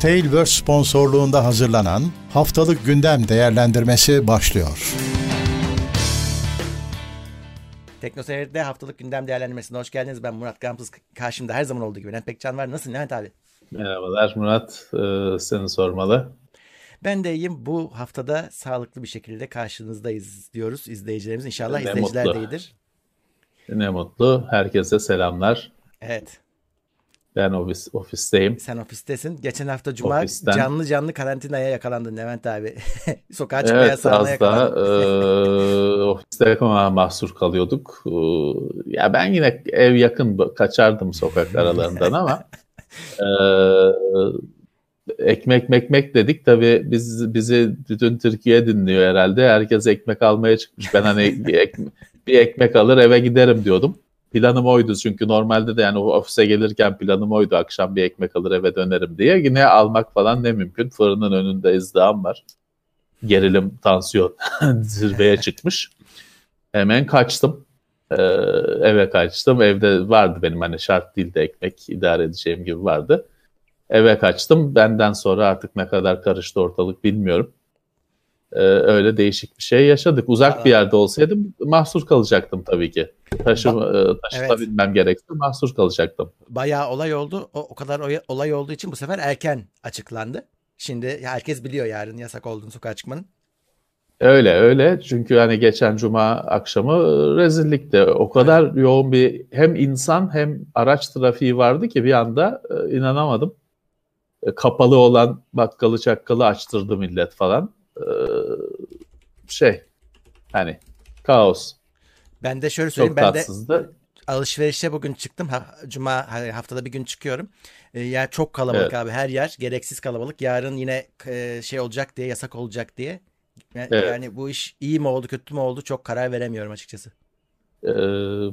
Tailverse sponsorluğunda hazırlanan Haftalık Gündem Değerlendirmesi başlıyor. Tekno Seyir'de haftalık gündem değerlendirmesine hoş geldiniz. Ben Murat Gamsız. Karşımda her zaman olduğu gibi Levent Pekcan var. Nasılsın Levent abi? Merhabalar Murat. Ee, seni sormalı. Ben de iyiyim. Bu haftada sağlıklı bir şekilde karşınızdayız diyoruz izleyicilerimiz. İnşallah Ne izleyiciler mutlu. de iyidir. Ne mutlu. Herkese selamlar. Evet. Ben ofis, ofisteyim. Sen ofistesin. Geçen hafta Cuma Ofisten. canlı canlı karantinaya yakalandın Levent abi. Sokağa çıkma Evet az daha yakalandın. e, ofiste mahsur kalıyorduk. E, ya ben yine ev yakın kaçardım sokak aralarından ama e, ekmek mekmek dedik. Tabii biz bizi bütün Türkiye dinliyor herhalde. Herkes ekmek almaya çıkmış. Ben hani bir, ek- bir ekmek alır eve giderim diyordum. Planım oydu çünkü normalde de yani ofise gelirken planım oydu. Akşam bir ekmek alır eve dönerim diye. Yine almak falan ne mümkün. Fırının önünde izdiham var. Gerilim, tansiyon zirveye çıkmış. Hemen kaçtım. Ee, eve kaçtım. Evde vardı benim hani şart değil de ekmek idare edeceğim gibi vardı. Eve kaçtım. Benden sonra artık ne kadar karıştı ortalık bilmiyorum. Ee, öyle değişik bir şey yaşadık. Uzak bir yerde olsaydım mahsur kalacaktım tabii ki. Taşım, e, taşınabilmem gerekse mahsur kalacaktım. Bayağı olay oldu. O, o kadar olay olduğu için bu sefer erken açıklandı. Şimdi herkes biliyor yarın yasak olduğunu sokağa çıkmanın. Öyle öyle çünkü hani geçen cuma akşamı e, rezillikti. O kadar yoğun bir hem insan hem araç trafiği vardı ki bir anda e, inanamadım. E, Kapalı olan bakkalı çakkalı açtırdı millet falan. E, Şey hani kaos. Ben de şöyle Çok söyleyeyim. Ben de tatsızdı. alışverişe bugün çıktım. Ha, Cuma haftada bir gün çıkıyorum. E, yer çok kalabalık Evet. abi. Her yer gereksiz kalabalık. Yarın yine e, şey olacak diye yasak olacak diye. Yani, Evet. yani bu iş iyi mi oldu kötü mü oldu çok karar veremiyorum açıkçası. E,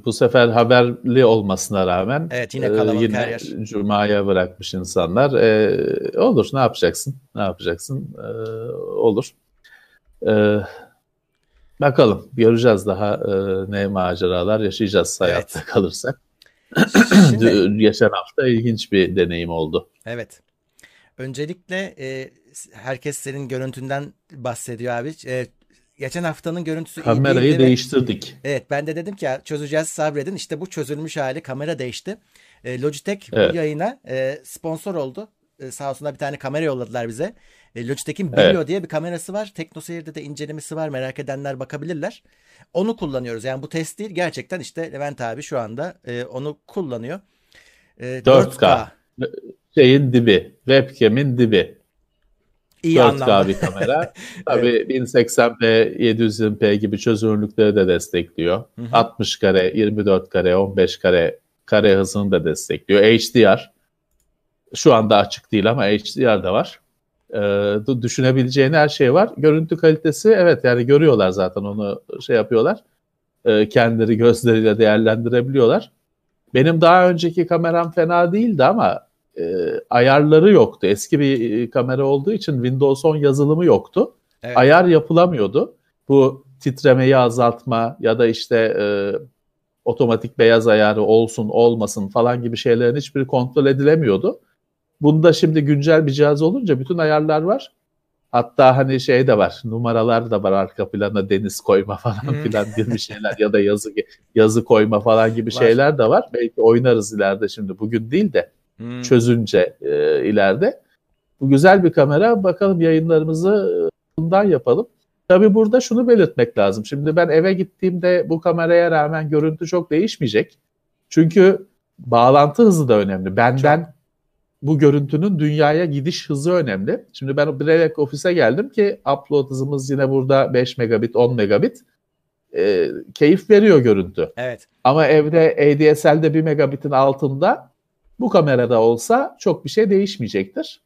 Bu sefer haberli olmasına rağmen Evet, yine e, kalabalık yine her yer. Cuma'ya bırakmış insanlar. E, olur ne yapacaksın? Ne yapacaksın? E, olur. E, bakalım göreceğiz daha e, ne maceralar yaşayacağız hayatta kalırsak. Şimdi, Geçen hafta ilginç bir deneyim oldu. evet. Öncelikle e, herkes senin görüntünden bahsediyor abi. E, geçen haftanın görüntüsü iyi Kamerayı ve- değiştirdik. Evet ben de dedim ki ya çözeceğiz sabredin. İşte bu çözülmüş hali kamera değişti. E, Logitech Evet. bu yayına e, sponsor oldu. E, sağ olsunlar bir tane kamera yolladılar bize. E, Logitech'in Evet. Bilio diye bir kamerası var. TeknoSeyir'de de incelemesi var. Merak edenler bakabilirler. Onu kullanıyoruz. Yani bu test değil. Gerçekten işte Levent abi şu anda e, onu kullanıyor. E, 4K. Şeyin dibi, webcam'in dibi. İyi 4K anlamda. bir kamera. Tabii 1080p, 720p gibi çözünürlükleri de destekliyor. Hı hı. 60 kare, 24 kare, 15 kare kare hızını da destekliyor. HDR şu anda açık değil ama HDR da var. Ee, düşünebileceğin her şey var. Görüntü kalitesi evet yani görüyorlar zaten onu şey yapıyorlar. Ee, kendileri gözleriyle değerlendirebiliyorlar. Benim daha önceki kameram fena değildi ama e, ayarları yoktu. Eski bir e, kamera olduğu için Windows 10 yazılımı yoktu. Evet. Ayar yapılamıyordu. Bu titremeyi azaltma ya da işte e, otomatik beyaz ayarı olsun olmasın falan gibi şeylerin hiçbiri kontrol edilemiyordu. Bunda şimdi güncel bir cihaz olunca bütün ayarlar var. Hatta hani şey de var, numaralar da var arka plana deniz koyma falan Hmm. filan gibi şeyler ya da yazı yazı koyma falan gibi Var. şeyler de var. Belki oynarız ileride şimdi bugün değil de Hmm. çözünce e, ileride. Bu güzel bir kamera. Bakalım yayınlarımızı e, bundan yapalım. Tabii burada şunu belirtmek lazım. Şimdi ben eve gittiğimde bu kameraya rağmen görüntü çok değişmeyecek. Çünkü bağlantı hızı da önemli. Benden bu görüntünün dünyaya gidiş hızı önemli. Şimdi ben bilerek ofise geldim ki upload hızımız yine burada 5 megabit, 10 megabit. E, keyif veriyor görüntü. Evet. Ama evde ADSL'de 1 megabitin altında bu kamerada olsa çok bir şey değişmeyecektir.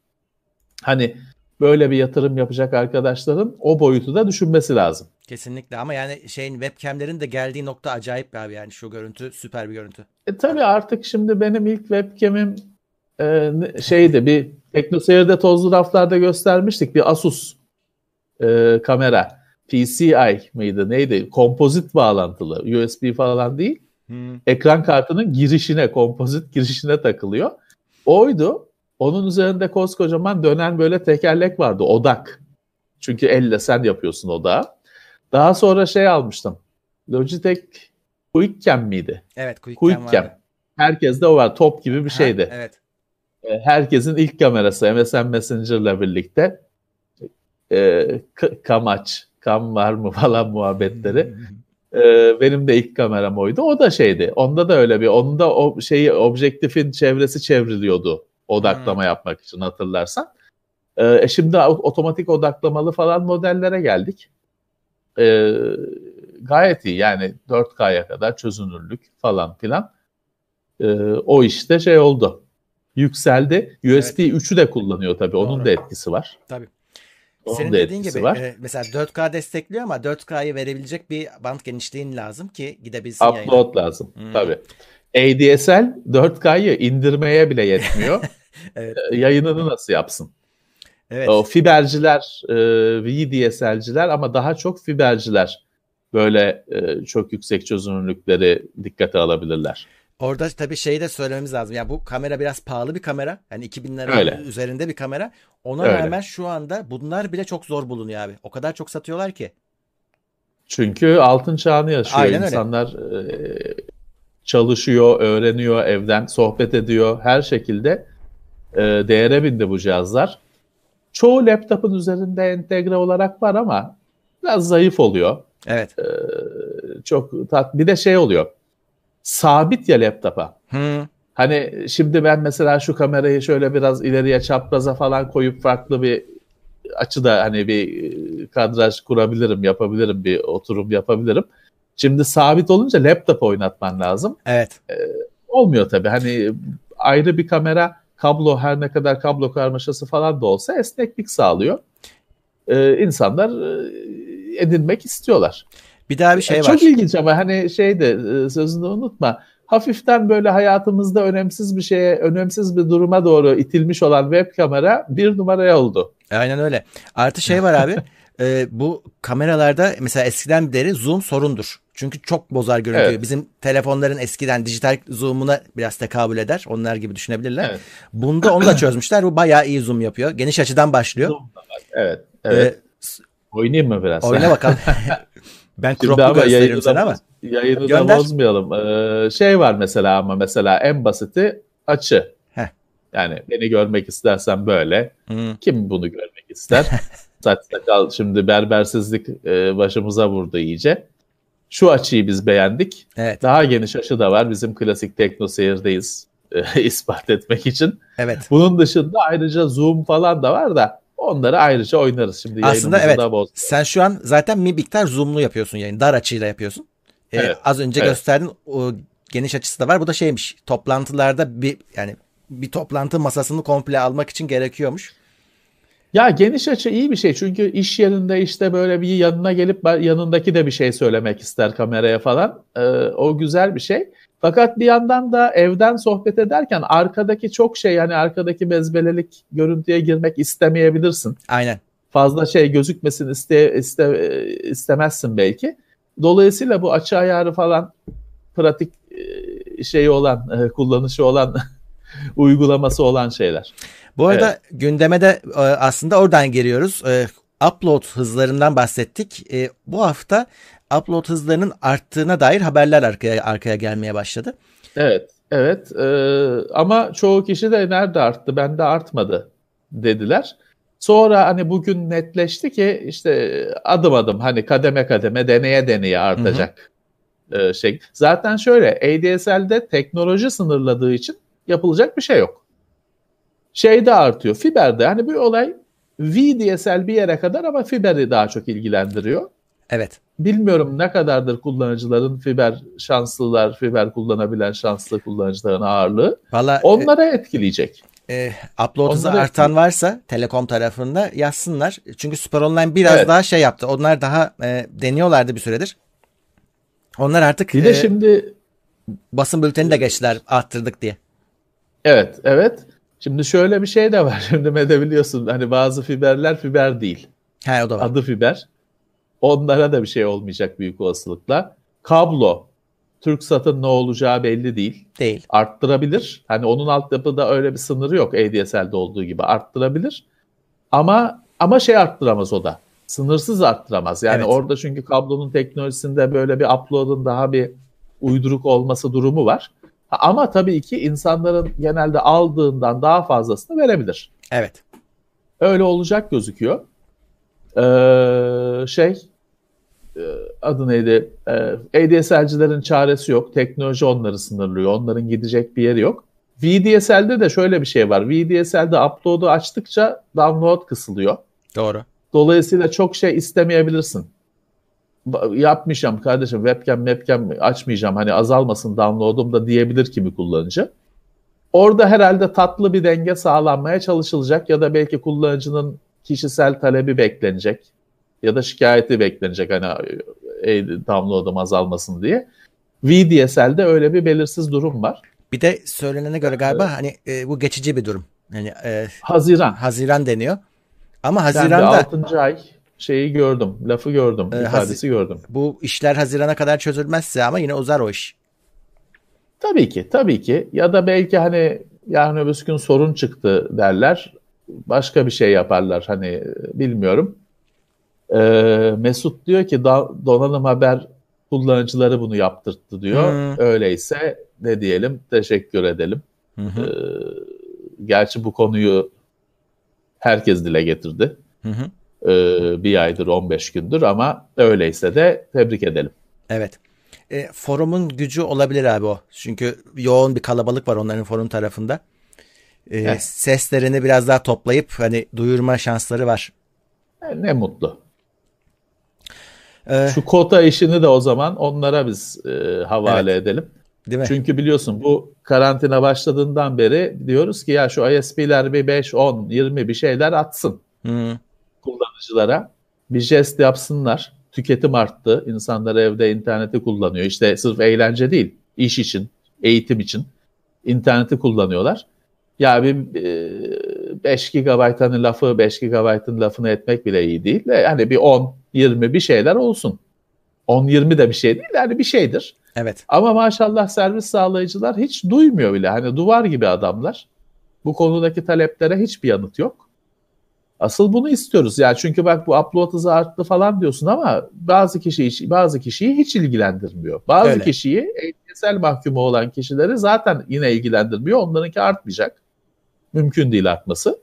Hani böyle bir yatırım yapacak arkadaşların o boyutu da düşünmesi lazım. Kesinlikle ama yani şeyin webcamlerin de geldiği nokta acayip bir abi yani şu görüntü süper bir görüntü. E tabii artık şimdi benim ilk webcam'im e, şeydi bir TeknoSeyir'de tozlu raflarda göstermiştik bir Asus e, kamera. PCI mıydı neydi? Kompozit bağlantılı. USB falan değil. Hmm. ekran kartının girişine, kompozit girişine takılıyor. Oydu. Onun üzerinde koskocaman dönen böyle tekerlek vardı. Odak. Çünkü elle sen yapıyorsun odağı. Daha sonra şey almıştım. Logitech QuickCam miydi? Evet QuickCam, QuickCam. Herkeste o var. Top gibi bir şeydi. Ha, evet. E, herkesin ilk kamerası MSN Messenger'la birlikte e, kamaç, kam var mı falan muhabbetleri. E, benim de ilk kameram oydu. O da şeydi. Onda da öyle bir, onda o şeyi objektifin çevresi çevriliyordu odaklama hmm. yapmak için hatırlarsan. E, şimdi otomatik odaklamalı falan modellere geldik. E, gayet iyi yani 4K'ya kadar çözünürlük falan filan. E, o işte şey oldu. Yükseldi. USB evet. 3'ü de kullanıyor tabii. Onun Doğru. da etkisi var. Tabii. Onun Senin dediğin gibi var. E, mesela 4K destekliyor ama 4K'yı verebilecek bir band genişliğin lazım ki gidebilsin Upload yayına. Upload lazım hmm. tabii. ADSL 4K'yı indirmeye bile yetmiyor. evet. E, yayınını nasıl yapsın? Evet. O fiberciler, e, VDSL'ciler ama daha çok fiberciler böyle e, çok yüksek çözünürlükleri dikkate alabilirler. Orada tabii şeyi de söylememiz lazım. Yani bu kamera biraz pahalı bir kamera. Yani 2000 lira Öyle. üzerinde bir kamera. Ona Öyle. rağmen şu anda bunlar bile çok zor bulunuyor abi. O kadar çok satıyorlar ki. Çünkü altın çağını yaşıyor. Aynen İnsanlar öyle. E, çalışıyor, öğreniyor, evden sohbet ediyor. Her şekilde e, değere bindi bu cihazlar. Çoğu laptopun üzerinde entegre olarak var ama biraz zayıf oluyor. Evet. E, çok tat. Bir de şey oluyor sabit ya laptopa. Hmm. Hani şimdi ben mesela şu kamerayı şöyle biraz ileriye çapraza falan koyup farklı bir açıda hani bir e, kadraj kurabilirim, yapabilirim, bir oturum yapabilirim. Şimdi sabit olunca laptop oynatman lazım. Evet. Ee, olmuyor tabii. Hani ayrı bir kamera kablo her ne kadar kablo karmaşası falan da olsa esneklik sağlıyor. Ee, insanlar e, edinmek istiyorlar. Bir daha bir şey var. Çok ilginç ama hani şey de e, sözünü unutma. Hafiften böyle hayatımızda önemsiz bir şeye, önemsiz bir duruma doğru itilmiş olan web kamera bir numaraya oldu. Aynen öyle. Artı şey var abi. e, bu kameralarda mesela eskiden beri zoom sorundur. Çünkü çok bozar görüntüyü. Evet. Bizim telefonların eskiden dijital zoom'una biraz tekabül eder. Onlar gibi düşünebilirler. Evet. Bunda onu da çözmüşler. Bu bayağı iyi zoom yapıyor. Geniş açıdan başlıyor. Evet. Evet. Ee, Oynayayım mı biraz? Oyna bakalım. Ben crop'lu gösteriyorum sana ama. Yayını Gönder. da bozmayalım. Ee, şey var mesela ama mesela en basiti açı. Heh. Yani beni görmek istersen böyle. Hmm. Kim bunu görmek ister? Saç sakal şimdi berbersizlik e, başımıza vurdu iyice. Şu açıyı biz beğendik. Evet. Daha geniş açı da var. Bizim klasik tekno seyirdeyiz e, ispat etmek için. Evet. Bunun dışında ayrıca zoom falan da var da Onları ayrıca oynarız şimdi. Aslında evet. Sen şu an zaten bir miktar zoomlu yapıyorsun yayın. Dar açıyla yapıyorsun. Ee, evet. Az önce evet. gösterdin o geniş açısı da var. Bu da şeymiş. Toplantılarda bir yani bir toplantı masasını komple almak için gerekiyormuş. Ya geniş açı iyi bir şey çünkü iş yerinde işte böyle bir yanına gelip yanındaki de bir şey söylemek ister kameraya falan. Ee, o güzel bir şey. Fakat bir yandan da evden sohbet ederken arkadaki çok şey yani arkadaki mezbelelik görüntüye girmek istemeyebilirsin. Aynen. Fazla şey gözükmesin iste, iste, istemezsin belki. Dolayısıyla bu açı ayarı falan pratik e, şeyi olan, e, kullanışı olan, uygulaması olan şeyler. Bu arada evet. gündeme de e, aslında oradan geliyoruz. Upload hızlarından bahsettik. Bu hafta upload hızlarının arttığına dair haberler arkaya arkaya gelmeye başladı. Evet, evet. Ee, ama çoğu kişi de nerede arttı, bende artmadı dediler. Sonra hani bugün netleşti ki işte adım adım hani kademe kademe deneye deneye artacak hı hı. şey. Zaten şöyle ADSL'de teknoloji sınırladığı için yapılacak bir şey yok. Şey de artıyor. Fiber'de hani bir olay VDSL bir yere kadar ama Fiber'i daha çok ilgilendiriyor. Evet. Bilmiyorum ne kadardır kullanıcıların fiber şanslılar, fiber kullanabilen şanslı kullanıcıların ağırlığı. Vallahi, Onlara e, etkileyecek. E, upload hızı artan varsa Telekom tarafında yazsınlar. Çünkü Super Online biraz evet. daha şey yaptı. Onlar daha e, deniyorlardı bir süredir. Onlar artık bir de e, şimdi basın bülteni de geçtiler arttırdık diye. Evet, evet. Şimdi şöyle bir şey de var. Şimdi de biliyorsun hani bazı fiberler fiber değil. He o da var. Adı fiber. Onlara da bir şey olmayacak büyük olasılıkla. Kablo TürkSat'ın ne olacağı belli değil. Değil. Arttırabilir. Hani onun altyapıda öyle bir sınırı yok ADSL'de olduğu gibi arttırabilir. Ama ama şey arttıramaz o da. Sınırsız arttıramaz. Yani evet. orada çünkü kablonun teknolojisinde böyle bir upload'un daha bir uyduruk olması durumu var. Ama tabii ki insanların genelde aldığından daha fazlasını verebilir. Evet. Öyle olacak gözüküyor. Ee, şey e, adı neydi? Ee, ADSL'cilerin çaresi yok. Teknoloji onları sınırlıyor. Onların gidecek bir yeri yok. VDSL'de de şöyle bir şey var. VDSL'de upload'u açtıkça download kısılıyor. Doğru. Dolayısıyla çok şey istemeyebilirsin. Yapmayacağım kardeşim webcam webcam açmayacağım hani azalmasın download'um da diyebilir kimi kullanıcı. Orada herhalde tatlı bir denge sağlanmaya çalışılacak ya da belki kullanıcının kişisel talebi beklenecek ya da şikayeti beklenecek hani e, download'um azalmasın diye. VDSL'de öyle bir belirsiz durum var. Bir de söylenene göre galiba evet. hani e, bu geçici bir durum. Yani e, Haziran. Haziran deniyor. Ama Haziran'da ben de 6. ay şeyi gördüm, lafı gördüm, e, ifadesi gördüm. Bu işler Haziran'a kadar çözülmezse ama yine uzar o iş. Tabii ki, tabii ki. Ya da belki hani yarın öbür gün sorun çıktı derler. Başka bir şey yaparlar hani bilmiyorum. Ee, Mesut diyor ki donanım haber kullanıcıları bunu yaptırttı diyor. Hmm. Öyleyse ne diyelim teşekkür edelim. Hı hı. Ee, gerçi bu konuyu herkes dile getirdi. Hı hı. Ee, bir aydır 15 gündür ama öyleyse de tebrik edelim. Evet. E, forumun gücü olabilir abi o. Çünkü yoğun bir kalabalık var onların forum tarafında. E, seslerini biraz daha toplayıp hani duyurma şansları var. E, ne mutlu. Ee, Şu kota işini de o zaman onlara biz e, havale evet. edelim. Değil mi? Çünkü biliyorsun bu karantina başladığından beri diyoruz ki ya şu ISP'ler bir 5, 10, 20 bir şeyler atsın hmm. Kullanıcılara. Bir jest yapsınlar. Tüketim arttı. İnsanlar evde interneti kullanıyor. İşte sırf eğlence değil, iş için, eğitim için interneti kullanıyorlar. Ya bir 5 GB hani lafı 5 GB'ın lafını etmek bile iyi değil. Yani bir 10, 20 bir şeyler olsun. 10-20 de bir şey değil yani bir şeydir. Evet. Ama maşallah servis sağlayıcılar hiç duymuyor bile. Hani duvar gibi adamlar. Bu konudaki taleplere hiçbir yanıt yok. Asıl bunu istiyoruz. Yani çünkü bak bu upload hızı arttı falan diyorsun ama bazı kişi bazı kişiyi hiç ilgilendirmiyor. Bazı Öyle. kişiyi eğitimsel mahkumu olan kişileri zaten yine ilgilendirmiyor. Onlarınki artmayacak. Mümkün değil artması.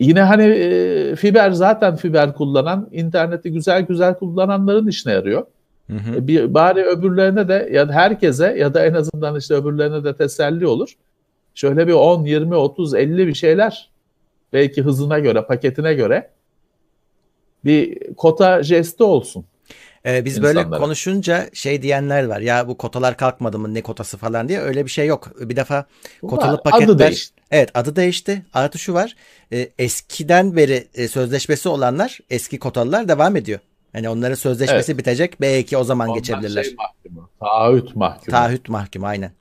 Yine hani e, fiber zaten fiber kullanan, interneti güzel güzel kullananların işine yarıyor. Hı hı. E, bir, bari öbürlerine de ya da herkese ya da en azından işte öbürlerine de teselli olur. Şöyle bir 10, 20, 30, 50 bir şeyler belki hızına göre, paketine göre bir kota jesti olsun. Ee, biz insanlara. böyle konuşunca şey diyenler var. Ya bu kotalar kalkmadı mı ne kotası falan diye öyle bir şey yok. Bir defa kotalı paketler adı değişti. Evet adı değişti. Artı şu var. E, eskiden beri e, sözleşmesi olanlar eski kotalılar devam ediyor. Yani onların sözleşmesi evet. bitecek. Belki o zaman Onlar geçebilirler. Şey mahkumu, taahhüt mahkumu. Taahhüt mahkumu aynen.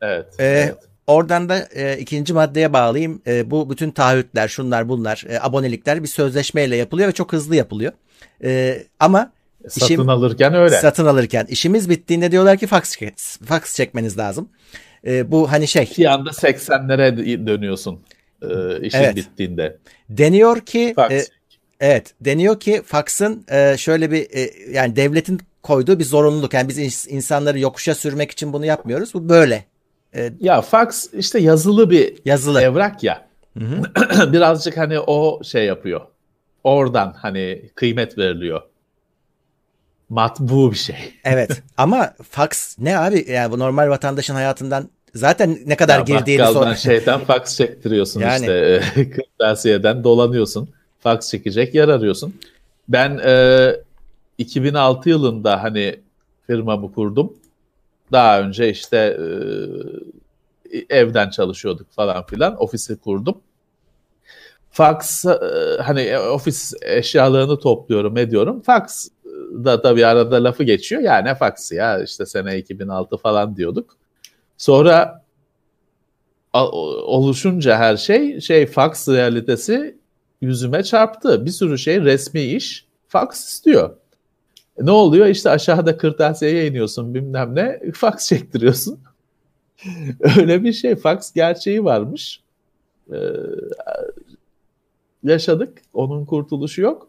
Evet. Ee, evet. Oradan da e, ikinci maddeye bağlayayım. E, bu bütün taahhütler, şunlar bunlar, e, abonelikler bir sözleşmeyle yapılıyor ve çok hızlı yapılıyor. E, ama satın işim, alırken öyle. Satın alırken işimiz bittiğinde diyorlar ki fax, fax çekmeniz lazım. E, bu hani şey. Bir anda 80'lere dönüyorsun e, işin evet. bittiğinde. Deniyor ki fax. e, evet deniyor ki faxın e, şöyle bir e, yani devletin koyduğu bir zorunluluk. Yani biz insanları yokuşa sürmek için bunu yapmıyoruz. Bu böyle. E, ya fax işte yazılı bir yazılı evrak ya. Hı hı. Birazcık hani o şey yapıyor. Oradan hani kıymet veriliyor matbu bir şey. evet ama fax ne abi yani bu normal vatandaşın hayatından zaten ne kadar ya girdiğini sonra. şeyden fax çektiriyorsun yani. işte kırtasiyeden dolanıyorsun. Fax çekecek yer arıyorsun. Ben e, 2006 yılında hani firmamı kurdum. Daha önce işte e, evden çalışıyorduk falan filan. Ofisi kurdum. Fax e, hani ofis eşyalarını topluyorum ediyorum. Fax da tabii arada lafı geçiyor. Ya ne faksı ya işte sene 2006 falan diyorduk. Sonra oluşunca her şey şey fax realitesi yüzüme çarptı. Bir sürü şey resmi iş fax istiyor. Ne oluyor? İşte aşağıda kırtasiyeye iniyorsun bilmem ne. Fax çektiriyorsun. Öyle bir şey. Fax gerçeği varmış. Ee, yaşadık. Onun kurtuluşu yok.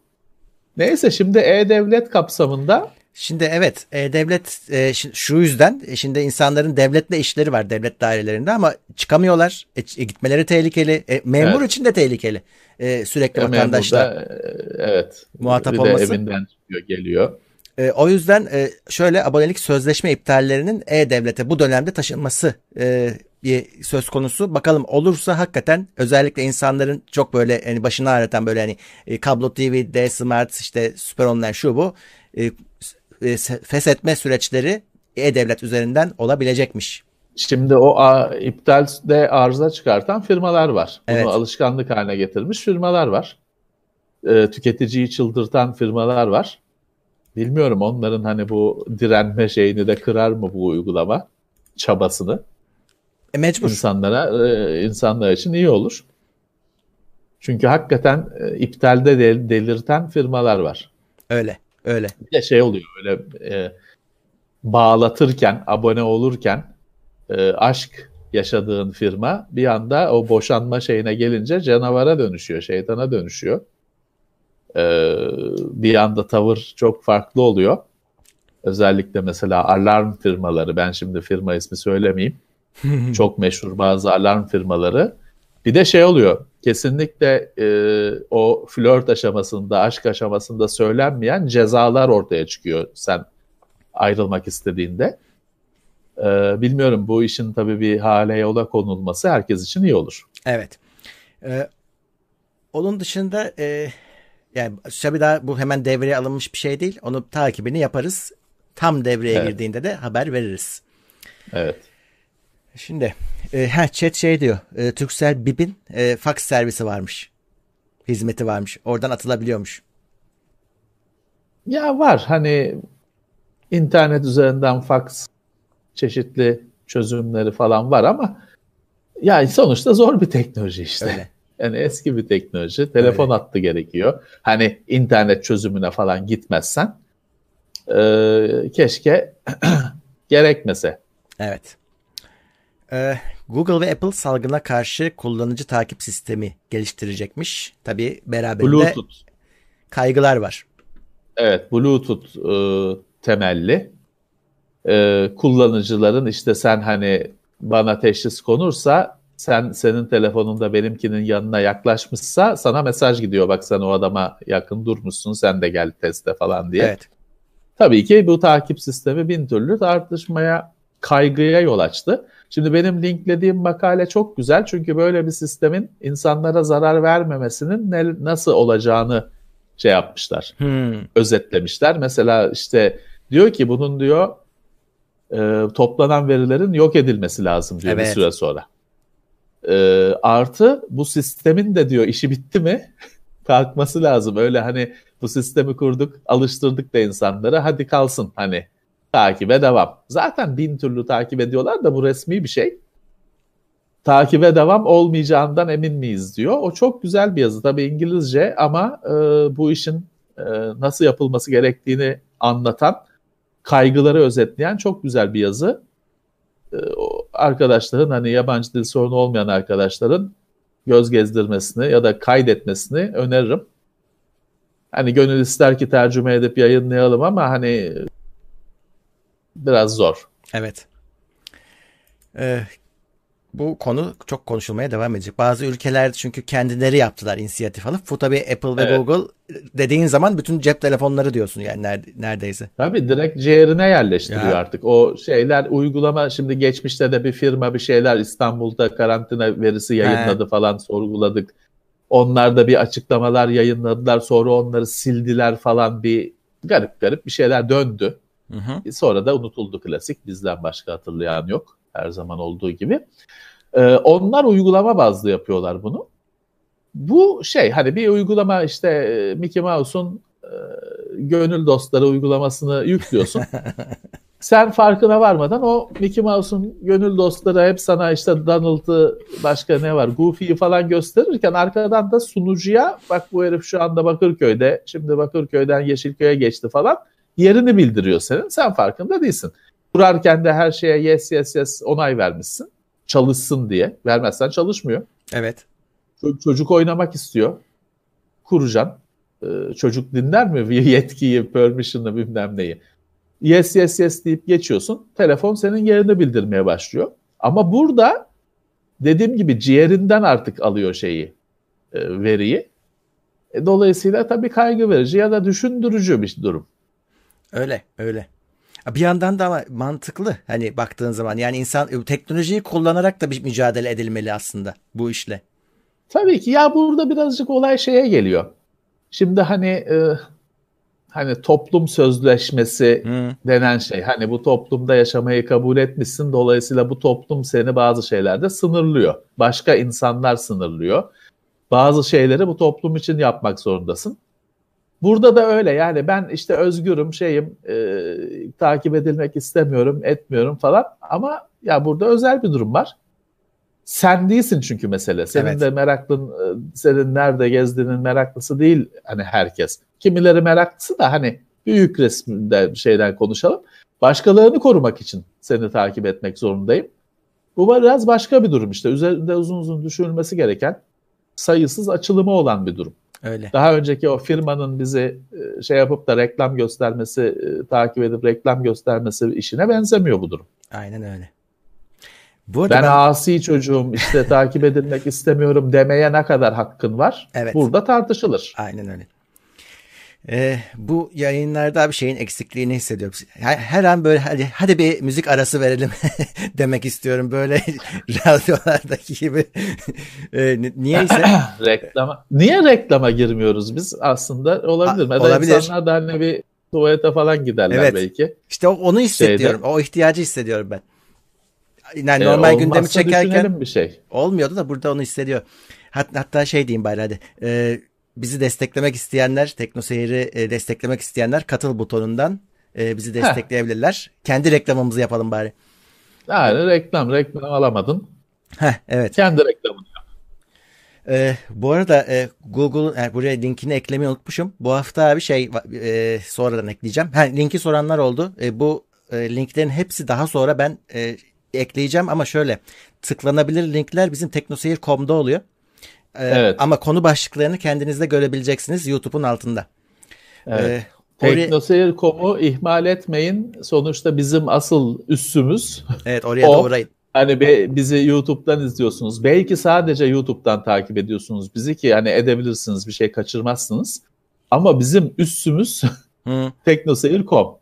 Neyse şimdi E-Devlet kapsamında Şimdi evet e-devlet e, şu yüzden e, şimdi insanların devletle işleri var devlet dairelerinde ama çıkamıyorlar. E, e gitmeleri tehlikeli. E, memur evet. için de tehlikeli. E, sürekli e, vatandaşla e, evet. muhatap bir olması. De evinden çıkıyor, geliyor. E, o yüzden e, şöyle abonelik sözleşme iptallerinin e-devlete bu dönemde taşınması e, bir söz konusu. Bakalım olursa hakikaten özellikle insanların çok böyle hani başını ağrıtan böyle hani e, kablo TV, D Smart işte süper online şu bu e, e, feshetme süreçleri e-devlet üzerinden olabilecekmiş. Şimdi o a, iptalde arıza çıkartan firmalar var. Bunu evet. alışkanlık haline getirmiş firmalar var. E, tüketiciyi çıldırtan firmalar var. Bilmiyorum onların hani bu direnme şeyini de kırar mı bu uygulama çabasını? E mecbur. İnsanlara, e, insanlar için iyi olur. Çünkü hakikaten e, iptalde del, delirten firmalar var. Öyle. Öyle. Bir de şey oluyor öyle e, bağlatırken, abone olurken e, aşk yaşadığın firma bir anda o boşanma şeyine gelince canavara dönüşüyor, şeytana dönüşüyor. E, bir anda tavır çok farklı oluyor. Özellikle mesela alarm firmaları, ben şimdi firma ismi söylemeyeyim. çok meşhur bazı alarm firmaları. Bir de şey oluyor, kesinlikle e, o flört aşamasında, aşk aşamasında söylenmeyen cezalar ortaya çıkıyor sen ayrılmak istediğinde. E, bilmiyorum bu işin tabii bir hale yola konulması herkes için iyi olur. Evet. Ee, onun dışında e, yani tabii daha bu hemen devreye alınmış bir şey değil. Onu takibini yaparız. Tam devreye evet. girdiğinde de haber veririz. Evet. Şimdi e, ha, chat şey diyor. E, Turkcell BİP'in e, fax servisi varmış. Hizmeti varmış. Oradan atılabiliyormuş. Ya var hani internet üzerinden fax çeşitli çözümleri falan var ama yani sonuçta zor bir teknoloji işte. Öyle. Yani eski bir teknoloji. Telefon Öyle. hattı gerekiyor. Hani internet çözümüne falan gitmezsen e, keşke gerekmese. Evet. Ee, Google ve Apple salgına karşı kullanıcı takip sistemi geliştirecekmiş. Tabi beraberinde Bluetooth. kaygılar var. Evet Bluetooth e, temelli. E, kullanıcıların işte sen hani bana teşhis konursa sen senin telefonunda benimkinin yanına yaklaşmışsa sana mesaj gidiyor. Bak sen o adama yakın durmuşsun sen de gel teste falan diye. Evet. Tabii ki bu takip sistemi bin türlü tartışmaya, kaygıya yol açtı. Şimdi benim linklediğim makale çok güzel çünkü böyle bir sistemin insanlara zarar vermemesinin ne, nasıl olacağını şey yapmışlar, hmm. özetlemişler. Mesela işte diyor ki bunun diyor e, toplanan verilerin yok edilmesi lazım diyor evet. bir süre sonra. E, artı bu sistemin de diyor işi bitti mi kalkması lazım. Öyle hani bu sistemi kurduk, alıştırdık da insanlara hadi kalsın hani takibe devam. Zaten bin türlü takip ediyorlar da bu resmi bir şey. Takibe devam olmayacağından emin miyiz diyor. O çok güzel bir yazı tabii İngilizce ama e, bu işin e, nasıl yapılması gerektiğini anlatan, kaygıları özetleyen çok güzel bir yazı. E, arkadaşların hani yabancı dil sorunu olmayan arkadaşların göz gezdirmesini ya da kaydetmesini öneririm. Hani gönül ister ki tercüme edip yayınlayalım ama hani biraz zor. Evet. Ee, bu konu çok konuşulmaya devam edecek. Bazı ülkeler çünkü kendileri yaptılar inisiyatif alıp. Bu tabii Apple ve evet. Google dediğin zaman bütün cep telefonları diyorsun yani neredeyse. Tabii direkt ciğerine yerleştiriyor ya. artık. O şeyler uygulama şimdi geçmişte de bir firma bir şeyler İstanbul'da karantina verisi yayınladı He. falan sorguladık. Onlar da bir açıklamalar yayınladılar sonra onları sildiler falan bir garip garip bir şeyler döndü. Hı hı. Sonra da unutuldu klasik. Bizden başka hatırlayan yok. Her zaman olduğu gibi. Ee, onlar uygulama bazlı yapıyorlar bunu. Bu şey hani bir uygulama işte e, Mickey Mouse'un e, gönül dostları uygulamasını yüklüyorsun. Sen farkına varmadan o Mickey Mouse'un gönül dostları hep sana işte Donald'ı başka ne var Goofy'yi falan gösterirken arkadan da sunucuya bak bu herif şu anda Bakırköy'de şimdi Bakırköy'den Yeşilköy'e geçti falan yerini bildiriyor senin. Sen farkında değilsin. Kurarken de her şeye yes yes yes onay vermişsin. Çalışsın diye. Vermezsen çalışmıyor. Evet. Çocuk oynamak istiyor. Kuracaksın. Ee, çocuk dinler mi yetkiyi, permission'ı bilmem neyi. Yes yes yes deyip geçiyorsun. Telefon senin yerini bildirmeye başlıyor. Ama burada dediğim gibi ciğerinden artık alıyor şeyi, e, veriyi. E, dolayısıyla tabii kaygı verici ya da düşündürücü bir durum. Öyle, öyle. Bir yandan da ama mantıklı hani baktığın zaman yani insan e, teknolojiyi kullanarak da bir mücadele edilmeli aslında bu işle. Tabii ki ya burada birazcık olay şeye geliyor. Şimdi hani e, hani toplum sözleşmesi hmm. denen şey. Hani bu toplumda yaşamayı kabul etmişsin. Dolayısıyla bu toplum seni bazı şeylerde sınırlıyor. Başka insanlar sınırlıyor. Bazı şeyleri bu toplum için yapmak zorundasın. Burada da öyle yani ben işte özgürüm şeyim e, takip edilmek istemiyorum etmiyorum falan ama ya burada özel bir durum var. Sen değilsin çünkü mesele. Senin evet. de meraklın e, senin nerede gezdiğinin meraklısı değil hani herkes. Kimileri meraklısı da hani büyük resminde şeyden konuşalım. Başkalarını korumak için seni takip etmek zorundayım. Bu biraz başka bir durum işte. Üzerinde uzun uzun düşünülmesi gereken sayısız açılımı olan bir durum. Öyle. Daha önceki o firmanın bizi e, şey yapıp da reklam göstermesi, e, takip edip reklam göstermesi işine benzemiyor bu durum. Aynen öyle. Bu ben, ben asi çocuğum işte takip edilmek istemiyorum demeye ne kadar hakkın var? Evet. Burada tartışılır. Aynen öyle. Ee, bu yayınlarda bir şeyin eksikliğini hissediyorum. Her, her an böyle hadi, hadi bir müzik arası verelim demek istiyorum. Böyle radyolardaki gibi. ee, niyeyse. reklama. Niye reklama girmiyoruz biz aslında? Olabilir. A, olabilir. insanlar da hani bir tuvalete falan giderler evet. belki. İşte onu hissediyorum. Şeyde. O ihtiyacı hissediyorum ben. Yani normal e, gündemi çekerken bir şey. olmuyordu da burada onu hissediyor. Hat, hatta şey diyeyim bari hadi. Ee, bizi desteklemek isteyenler, TeknoSeyir'i e, desteklemek isteyenler katıl butonundan e, bizi destekleyebilirler. Heh. Kendi reklamımızı yapalım bari. Yani reklam, reklam alamadın. Heh, evet. Kendi reklamını yap. Ee, bu arada e, Google yani buraya linkini eklemeyi unutmuşum. Bu hafta bir şey e, sonradan ekleyeceğim. Ha, linki soranlar oldu. E, bu e, linklerin hepsi daha sonra ben e, ekleyeceğim ama şöyle tıklanabilir linkler bizim teknoseyir.com'da oluyor. Ee, evet. Ama konu başlıklarını kendinizde görebileceksiniz YouTube'un altında. Evet. Ee, Teknoseyir.com'u ihmal etmeyin. Sonuçta bizim asıl üssümüz. Evet oraya o, da uğrayın. Hani be, bizi YouTube'dan izliyorsunuz. Belki sadece YouTube'dan takip ediyorsunuz bizi ki hani edebilirsiniz bir şey kaçırmazsınız. Ama bizim üssümüz teknoseyir.com.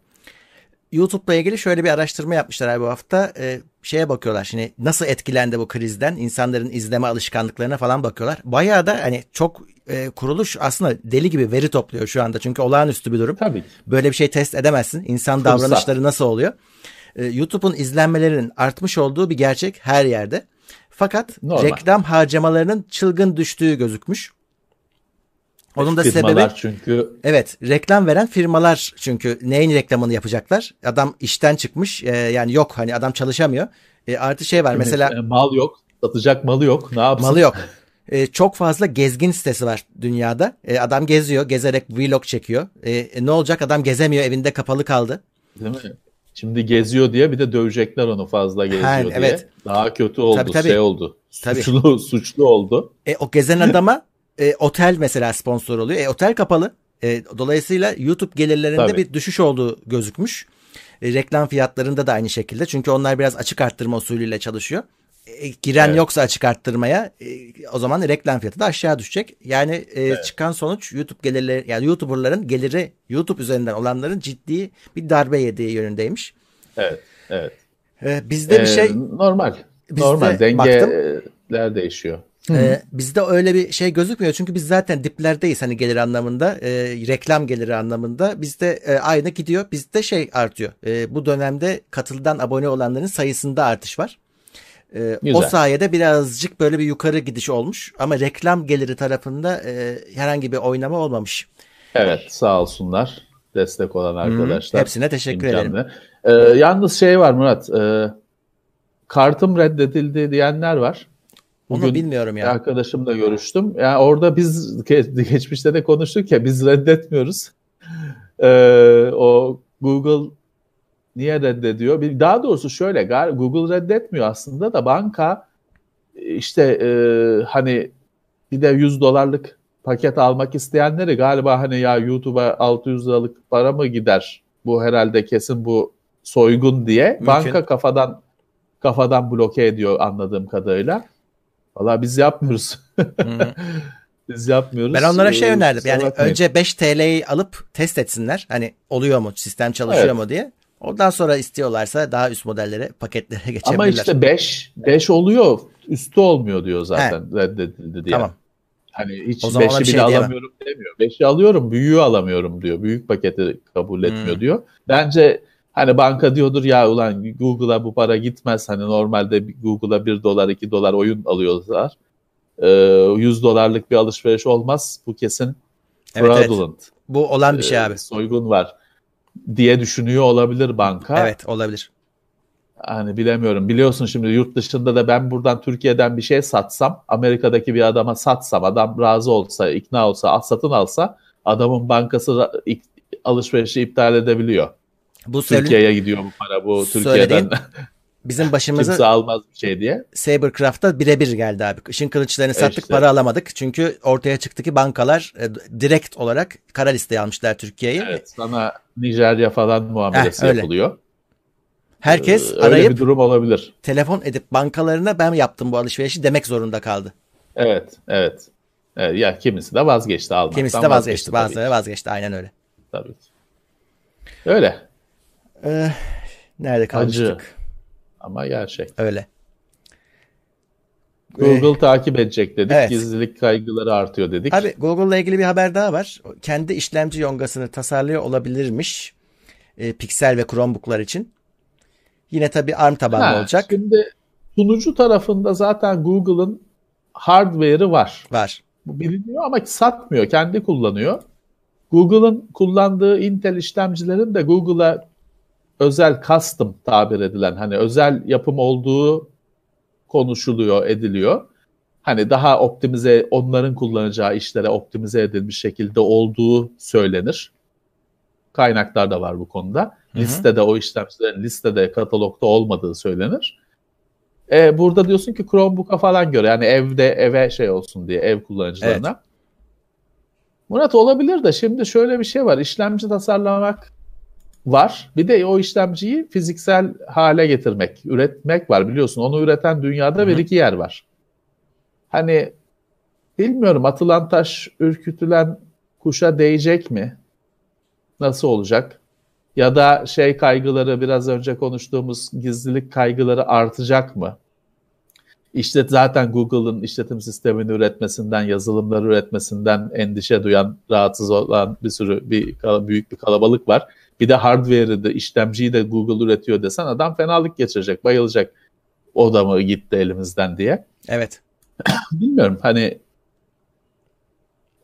YouTube'la ilgili şöyle bir araştırma yapmışlar bu hafta. Ee, şeye bakıyorlar şimdi nasıl etkilendi bu krizden insanların izleme alışkanlıklarına falan bakıyorlar. Bayağı da hani çok e, kuruluş aslında deli gibi veri topluyor şu anda çünkü olağanüstü bir durum. Tabii. Böyle bir şey test edemezsin. İnsan Fırsat. davranışları nasıl oluyor? Ee, YouTube'un izlenmelerinin artmış olduğu bir gerçek her yerde. Fakat Normal. reklam harcamalarının çılgın düştüğü gözükmüş. Onun da sebebi çünkü evet reklam veren firmalar çünkü neyin reklamını yapacaklar? Adam işten çıkmış e, yani yok hani adam çalışamıyor. E, artı şey var mesela e, mal yok satacak malı yok ne yapsın? Malı yok. E, çok fazla gezgin sitesi var dünyada. E, adam geziyor gezerek vlog çekiyor. E, e, ne olacak adam gezemiyor evinde kapalı kaldı. Değil mi? Şimdi geziyor diye bir de dövecekler onu fazla geziyor ha, diye. Evet. Daha kötü oldu tabii, tabii. şey oldu. Suçlu tabii. suçlu oldu. E, o gezen adama e, otel mesela sponsor oluyor. E, otel kapalı. E, dolayısıyla YouTube gelirlerinde Tabii. bir düşüş olduğu gözükmüş. E, reklam fiyatlarında da aynı şekilde. Çünkü onlar biraz açık arttırma usulüyle çalışıyor. E, giren evet. yoksa açık arttırmaya e, o zaman reklam fiyatı da aşağı düşecek. Yani e, evet. çıkan sonuç YouTube gelirleri yani YouTuber'ların geliri YouTube üzerinden olanların ciddi bir darbe yediği yönündeymiş. Evet. Evet. E, bizde ee, bir şey normal. Bizde normal dengeler baktım, değişiyor. Ee, bizde öyle bir şey gözükmüyor çünkü biz zaten diplerdeyiz hani gelir anlamında e, reklam geliri anlamında bizde e, aynı gidiyor bizde şey artıyor e, bu dönemde katıldan abone olanların sayısında artış var. E, o sayede birazcık böyle bir yukarı gidiş olmuş ama reklam geliri tarafında e, herhangi bir oynama olmamış. Evet sağ olsunlar destek olan arkadaşlar. Hmm, hepsine teşekkür imkanlı. ederim. E, yalnız şey var Murat e, kartım reddedildi diyenler var. Bugün Onu bilmiyorum ya. Arkadaşımla görüştüm. Yani orada biz geçmişte de konuştuk ya biz reddetmiyoruz. Ee, o Google niye reddediyor? Daha doğrusu şöyle Google reddetmiyor aslında da banka işte e, hani bir de 100 dolarlık paket almak isteyenleri galiba hani ya YouTube'a 600 liralık para mı gider? Bu herhalde kesin bu soygun diye Mümkün. banka kafadan kafadan bloke ediyor anladığım kadarıyla. Valla biz yapmıyoruz. biz yapmıyoruz. Ben onlara şey ee, önerdim. Yani bakmayın. önce 5 TL'yi alıp test etsinler. Hani oluyor mu? Sistem çalışıyor evet. mu diye. Ondan sonra istiyorlarsa daha üst modellere, paketlere geçebilirler. Ama işte 5 5 oluyor, üstü olmuyor diyor zaten He. reddedildi diye. Tamam. Hani hiç 5'i bile şey alamıyorum demiyor. 5'i alıyorum, büyüğü alamıyorum diyor. Büyük paketi kabul etmiyor hmm. diyor. Bence Hani banka diyordur ya ulan Google'a bu para gitmez. Hani normalde Google'a 1 dolar 2 dolar oyun alıyorlar. Ee, 100 dolarlık bir alışveriş olmaz. Bu kesin evet, fraudulent. Evet. Bu olan bir şey abi. Ee, soygun var diye düşünüyor olabilir banka. Evet olabilir. Hani bilemiyorum. Biliyorsun şimdi yurt dışında da ben buradan Türkiye'den bir şey satsam, Amerika'daki bir adama satsam, adam razı olsa, ikna olsa, satın alsa adamın bankası alışverişi iptal edebiliyor. Bu Türkiye'ye gidiyor bu para bu Türkiye'den. Bizim başımıza kimse almaz bir şey diye. Sabercraft'ta birebir geldi abi. Işın kılıçlarını sattık işte. para alamadık. Çünkü ortaya çıktı ki bankalar e, direkt olarak kara listeye almışlar Türkiye'yi. Evet sana Nijerya falan muamelesi Heh, öyle. yapılıyor. Herkes ee, arayıp bir durum olabilir. Telefon edip bankalarına ben yaptım bu alışverişi demek zorunda kaldı. Evet, evet. evet ya kimisi de vazgeçti almaktan. Kimisi de vazgeçti, vazgeçti bazıları vazgeçti aynen öyle. Tabii. Öyle. Ee, nerede kalmıştık? Acı. Ama gerçek. Öyle. Google ee, takip edecek dedik. Evet. Gizlilik kaygıları artıyor dedik. Abi Google'la ilgili bir haber daha var. Kendi işlemci yongasını tasarlıyor olabilirmiş. E, Pixel ve Chromebook'lar için. Yine tabii ARM tabanlı ha, olacak. Şimdi sunucu tarafında zaten Google'ın hardware'ı var. Var. Bu biliniyor ama satmıyor. Kendi kullanıyor. Google'ın kullandığı Intel işlemcilerin de Google'a özel custom tabir edilen hani özel yapım olduğu konuşuluyor, ediliyor. Hani daha optimize onların kullanacağı işlere optimize edilmiş şekilde olduğu söylenir. Kaynaklar da var bu konuda. Hı-hı. Listede o işlemcilerin listede katalogda olmadığı söylenir. E, burada diyorsun ki Chromebook'a falan göre yani evde eve şey olsun diye ev kullanıcılarına. Evet. Murat olabilir de şimdi şöyle bir şey var. İşlemci tasarlamak var. Bir de o işlemciyi fiziksel hale getirmek, üretmek var biliyorsun. Onu üreten dünyada bir iki yer var. Hani bilmiyorum atılan taş ürkütülen kuşa değecek mi? Nasıl olacak? Ya da şey kaygıları biraz önce konuştuğumuz gizlilik kaygıları artacak mı? İşte zaten Google'ın işletim sistemini üretmesinden, yazılımları üretmesinden endişe duyan, rahatsız olan bir sürü bir büyük bir kalabalık var bir de hardware'ı da işlemciyi de Google üretiyor desen adam fenalık geçirecek, bayılacak. O da mı gitti elimizden diye. Evet. Bilmiyorum hani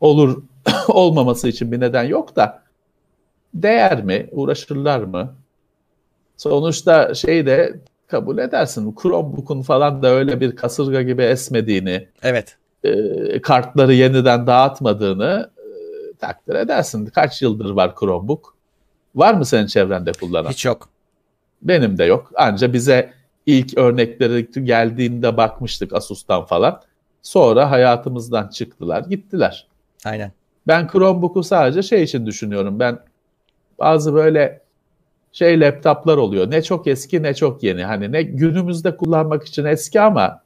olur olmaması için bir neden yok da değer mi? Uğraşırlar mı? Sonuçta şey de kabul edersin. Chromebook'un falan da öyle bir kasırga gibi esmediğini, evet. E, kartları yeniden dağıtmadığını e, takdir edersin. Kaç yıldır var Chromebook? Var mı senin çevrende kullanan? Hiç yok. Benim de yok. Anca bize ilk örnekleri geldiğinde bakmıştık Asus'tan falan. Sonra hayatımızdan çıktılar, gittiler. Aynen. Ben Chromebook'u sadece şey için düşünüyorum. Ben bazı böyle şey laptoplar oluyor. Ne çok eski ne çok yeni. Hani ne günümüzde kullanmak için eski ama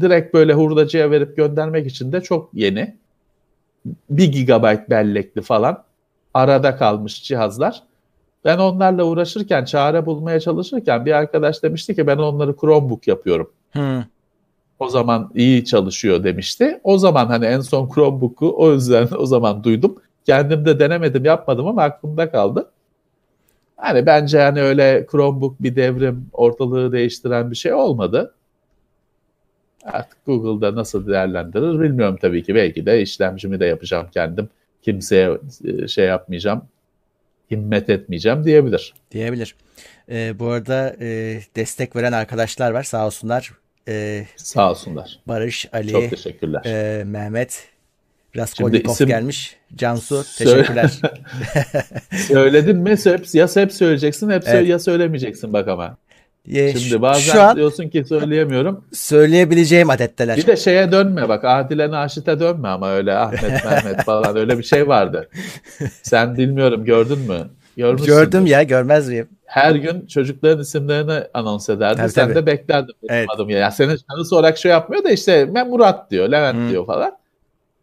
direkt böyle hurdacıya verip göndermek için de çok yeni. 1 GB bellekli falan. Arada kalmış cihazlar. Ben onlarla uğraşırken, çare bulmaya çalışırken bir arkadaş demişti ki ben onları Chromebook yapıyorum. Hmm. O zaman iyi çalışıyor demişti. O zaman hani en son Chromebook'u o yüzden o zaman duydum. Kendim de denemedim, yapmadım ama aklımda kaldı. Hani bence hani öyle Chromebook bir devrim, ortalığı değiştiren bir şey olmadı. Artık Google'da nasıl değerlendirir bilmiyorum tabii ki. Belki de işlemcimi de yapacağım kendim. Kimseye e, şey yapmayacağım himmet etmeyeceğim diyebilir. Diyebilir. Ee, bu arada e, destek veren arkadaşlar var sağ olsunlar. Ee, sağ olsunlar. Barış, Ali, Çok teşekkürler. E, Mehmet, Raskolnikov isim... gelmiş. Cansu teşekkürler. Söyledin mi? Hep, ya hep söyleyeceksin hep evet. ya söylemeyeceksin bak ama. Ye, Şimdi bazen şu an diyorsun ki söyleyemiyorum. Söyleyebileceğim adetteler. Bir de şeye dönme bak Adile Naşit'e dönme ama öyle Ahmet Mehmet falan öyle bir şey vardı. Sen bilmiyorum gördün mü? Görmüşsündür. Gördüm ya görmez miyim? Her gün çocukların isimlerini anons ederdi. Tabii, Sen tabii. de beklerdin benim evet. adım ya. Yani senin şahıs olarak şey yapmıyor da işte ben Murat diyor, Levent hmm. diyor falan.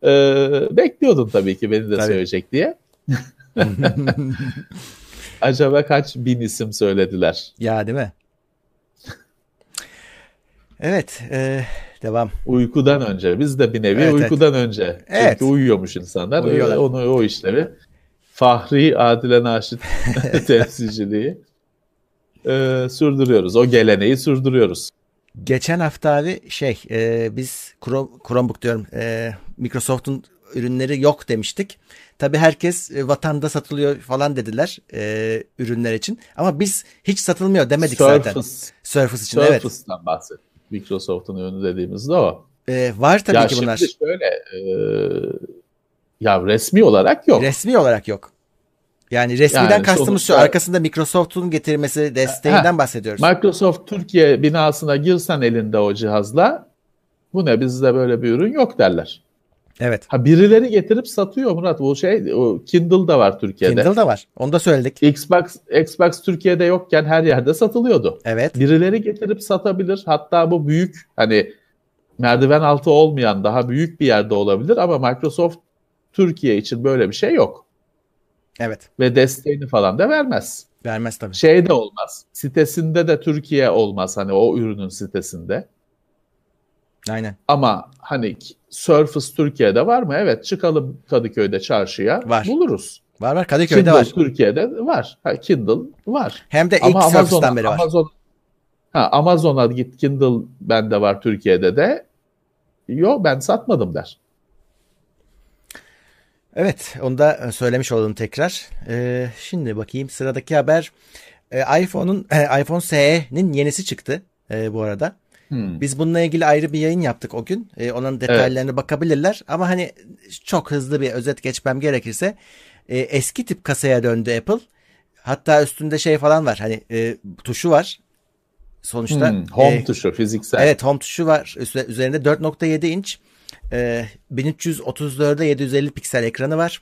Ee, bekliyordun tabii ki beni de tabii. söyleyecek diye. Acaba kaç bin isim söylediler? Ya değil mi? Evet, e, devam. Uykudan önce. Biz de bir nevi evet, uykudan evet. önce. Evet. Çünkü uyuyormuş insanlar. Uyuyorlar. Onu o işlevi. Fahri Adile Naşit temsilciliği e, sürdürüyoruz. O geleneği sürdürüyoruz. Geçen hafta abi şey e, biz Chrome, Chromebook diyorum e, Microsoft'un ürünleri yok demiştik. Tabi herkes e, vatanda satılıyor falan dediler e, ürünler için. Ama biz hiç satılmıyor demedik Surface, zaten. Surface için Surface'dan evet. Bahsettik. Microsoft'un ürünü dediğimizde o. E, var tabii ya ki bunlar. Şimdi şöyle e, ya resmi olarak yok. Resmi olarak yok. Yani resmiden yani kastımız şu arkasında Microsoft'un getirmesi desteğinden ha, bahsediyoruz. Microsoft Türkiye binasına girsen elinde o cihazla bu ne bizde böyle bir ürün yok derler. Evet. Ha birileri getirip satıyor Murat. Bu şey o Kindle da var Türkiye'de. Kindle da var. Onu da söyledik. Xbox Xbox Türkiye'de yokken her yerde satılıyordu. Evet. Birileri getirip satabilir. Hatta bu büyük hani merdiven altı olmayan daha büyük bir yerde olabilir ama Microsoft Türkiye için böyle bir şey yok. Evet. Ve desteğini falan da vermez. Vermez tabii. Şey de olmaz. Sitesinde de Türkiye olmaz hani o ürünün sitesinde. Aynen. Ama hani Surface Türkiye'de var mı? Evet çıkalım Kadıköy'de çarşıya var. buluruz. Var var Kadıköy'de Kindle var. Türkiye'de var. Ha, Kindle var. Hem de ilk Ama Surface'dan beri var. Amazon, ha, Amazon'a git Kindle bende var Türkiye'de de. Yo ben satmadım der. Evet onu da e, söylemiş olalım tekrar. Ee, şimdi bakayım sıradaki haber. Ee, iPhone'un e, iPhone SE'nin yenisi çıktı e, bu arada. Hmm. Biz bununla ilgili ayrı bir yayın yaptık o gün. E, onun detaylarına evet. bakabilirler. Ama hani çok hızlı bir özet geçmem gerekirse e, eski tip kasaya döndü Apple. Hatta üstünde şey falan var. Hani e, tuşu var. Sonuçta hmm, home e, tuşu fiziksel. Evet home tuşu var. Üzerinde 4.7 inç e, 1334'e 750 piksel ekranı var.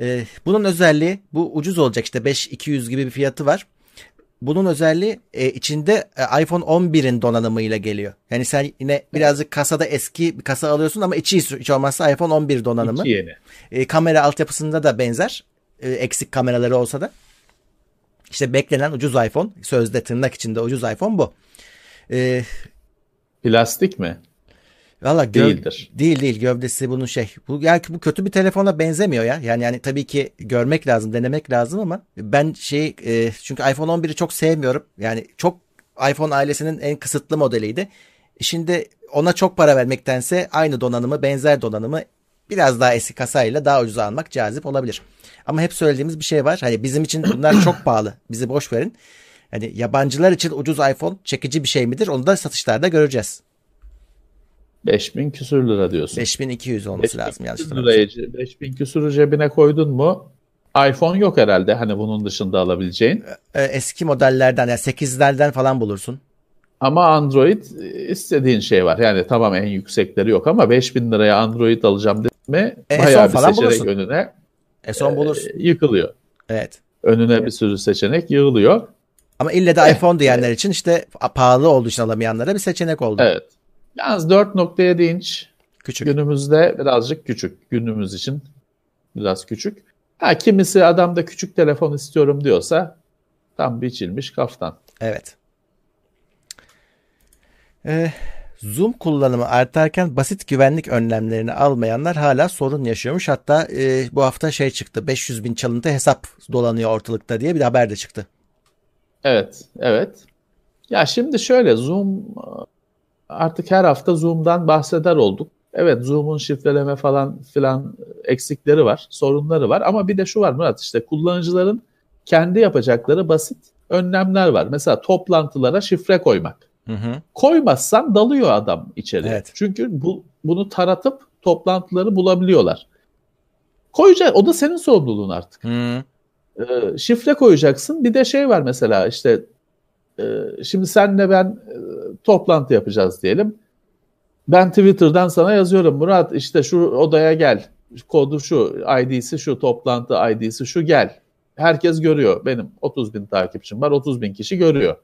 E, bunun özelliği bu ucuz olacak işte 5200 gibi bir fiyatı var. Bunun özelliği e, içinde e, iPhone 11'in donanımıyla geliyor. Yani sen yine birazcık kasada eski bir kasa alıyorsun ama içi hiç olmazsa iPhone 11 donanımı. İki yeni. E, kamera altyapısında da benzer. E, eksik kameraları olsa da. İşte beklenen ucuz iPhone. Sözde tırnak içinde ucuz iPhone bu. E, Plastik mi? Valla gö- değildir. Değil değil gövdesi bunun şey. Bu yani bu kötü bir telefona benzemiyor ya. Yani yani tabii ki görmek lazım, denemek lazım ama ben şey e, çünkü iPhone 11'i çok sevmiyorum. Yani çok iPhone ailesinin en kısıtlı modeliydi. Şimdi ona çok para vermektense aynı donanımı, benzer donanımı biraz daha eski kasayla daha ucuz almak cazip olabilir. Ama hep söylediğimiz bir şey var. Hani bizim için bunlar çok pahalı. Bizi boş verin. Hani yabancılar için ucuz iPhone çekici bir şey midir? Onu da satışlarda göreceğiz. 5000 küsür lira diyorsun. 5200 olması 5000 lazım yanlış hatırlamıyorsam. 5000 küsür cebine koydun mu iPhone yok herhalde hani bunun dışında alabileceğin. E, eski modellerden yani 8'lerden falan bulursun. Ama Android istediğin şey var. Yani tamam en yüksekleri yok ama 5000 liraya Android alacağım mi e, bayağı bir seçenek bulursun. önüne e, son bulursun. E, yıkılıyor. Evet. Önüne evet. bir sürü seçenek yığılıyor. Ama ille de iPhone diyenler için işte pahalı olduğu için alamayanlara bir seçenek oldu. Evet. Yalnız 4.7 inç küçük. günümüzde birazcık küçük. Günümüz için biraz küçük. Ha, kimisi adam da küçük telefon istiyorum diyorsa tam biçilmiş kaftan. Evet. Ee, Zoom kullanımı artarken basit güvenlik önlemlerini almayanlar hala sorun yaşıyormuş. Hatta e, bu hafta şey çıktı 500 bin çalıntı hesap dolanıyor ortalıkta diye bir haber de çıktı. Evet, evet. Ya şimdi şöyle Zoom artık her hafta Zoom'dan bahseder olduk. Evet Zoom'un şifreleme falan filan eksikleri var, sorunları var ama bir de şu var Murat işte kullanıcıların kendi yapacakları basit önlemler var. Mesela toplantılara şifre koymak. Hı hı. Koymazsan dalıyor adam içeri. Evet. Çünkü bu, bunu taratıp toplantıları bulabiliyorlar. Koyacak. O da senin sorumluluğun artık. Hı. Ee, şifre koyacaksın. Bir de şey var mesela işte şimdi senle ben e, toplantı yapacağız diyelim. Ben Twitter'dan sana yazıyorum Murat işte şu odaya gel. Kodu şu, ID'si şu, toplantı ID'si şu gel. Herkes görüyor. Benim 30 bin takipçim var. 30 bin kişi görüyor.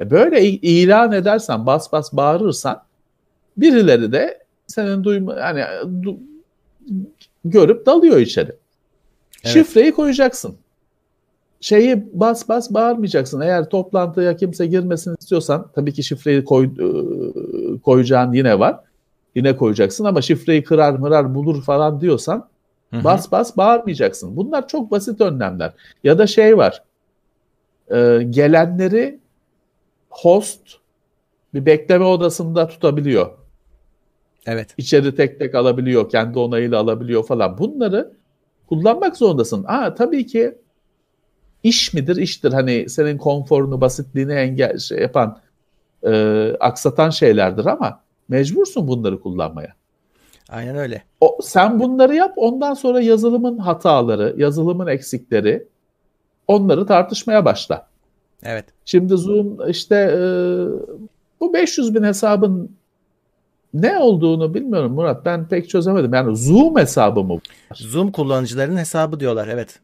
E böyle ilan edersen, bas bas bağırırsan birileri de senin duyma yani du, görüp dalıyor içeri. Evet. Şifreyi koyacaksın. Şeyi bas bas bağırmayacaksın. Eğer toplantıya kimse girmesin istiyorsan tabii ki şifreyi koy, e, koyacağın yine var. Yine koyacaksın ama şifreyi kırar mırar bulur falan diyorsan Hı-hı. bas bas bağırmayacaksın. Bunlar çok basit önlemler. Ya da şey var. E, gelenleri host bir bekleme odasında tutabiliyor. Evet. İçeri tek tek alabiliyor, kendi onayıyla alabiliyor falan. Bunları kullanmak zorundasın. Aa tabii ki iş midir? İştir. Hani senin konforunu, basitliğini engel şey yapan, e, aksatan şeylerdir ama mecbursun bunları kullanmaya. Aynen öyle. O, sen bunları yap, ondan sonra yazılımın hataları, yazılımın eksikleri, onları tartışmaya başla. Evet. Şimdi Zoom işte e, bu 500 bin hesabın ne olduğunu bilmiyorum Murat. Ben pek çözemedim. Yani Zoom hesabı mı? Zoom kullanıcıların hesabı diyorlar. Evet.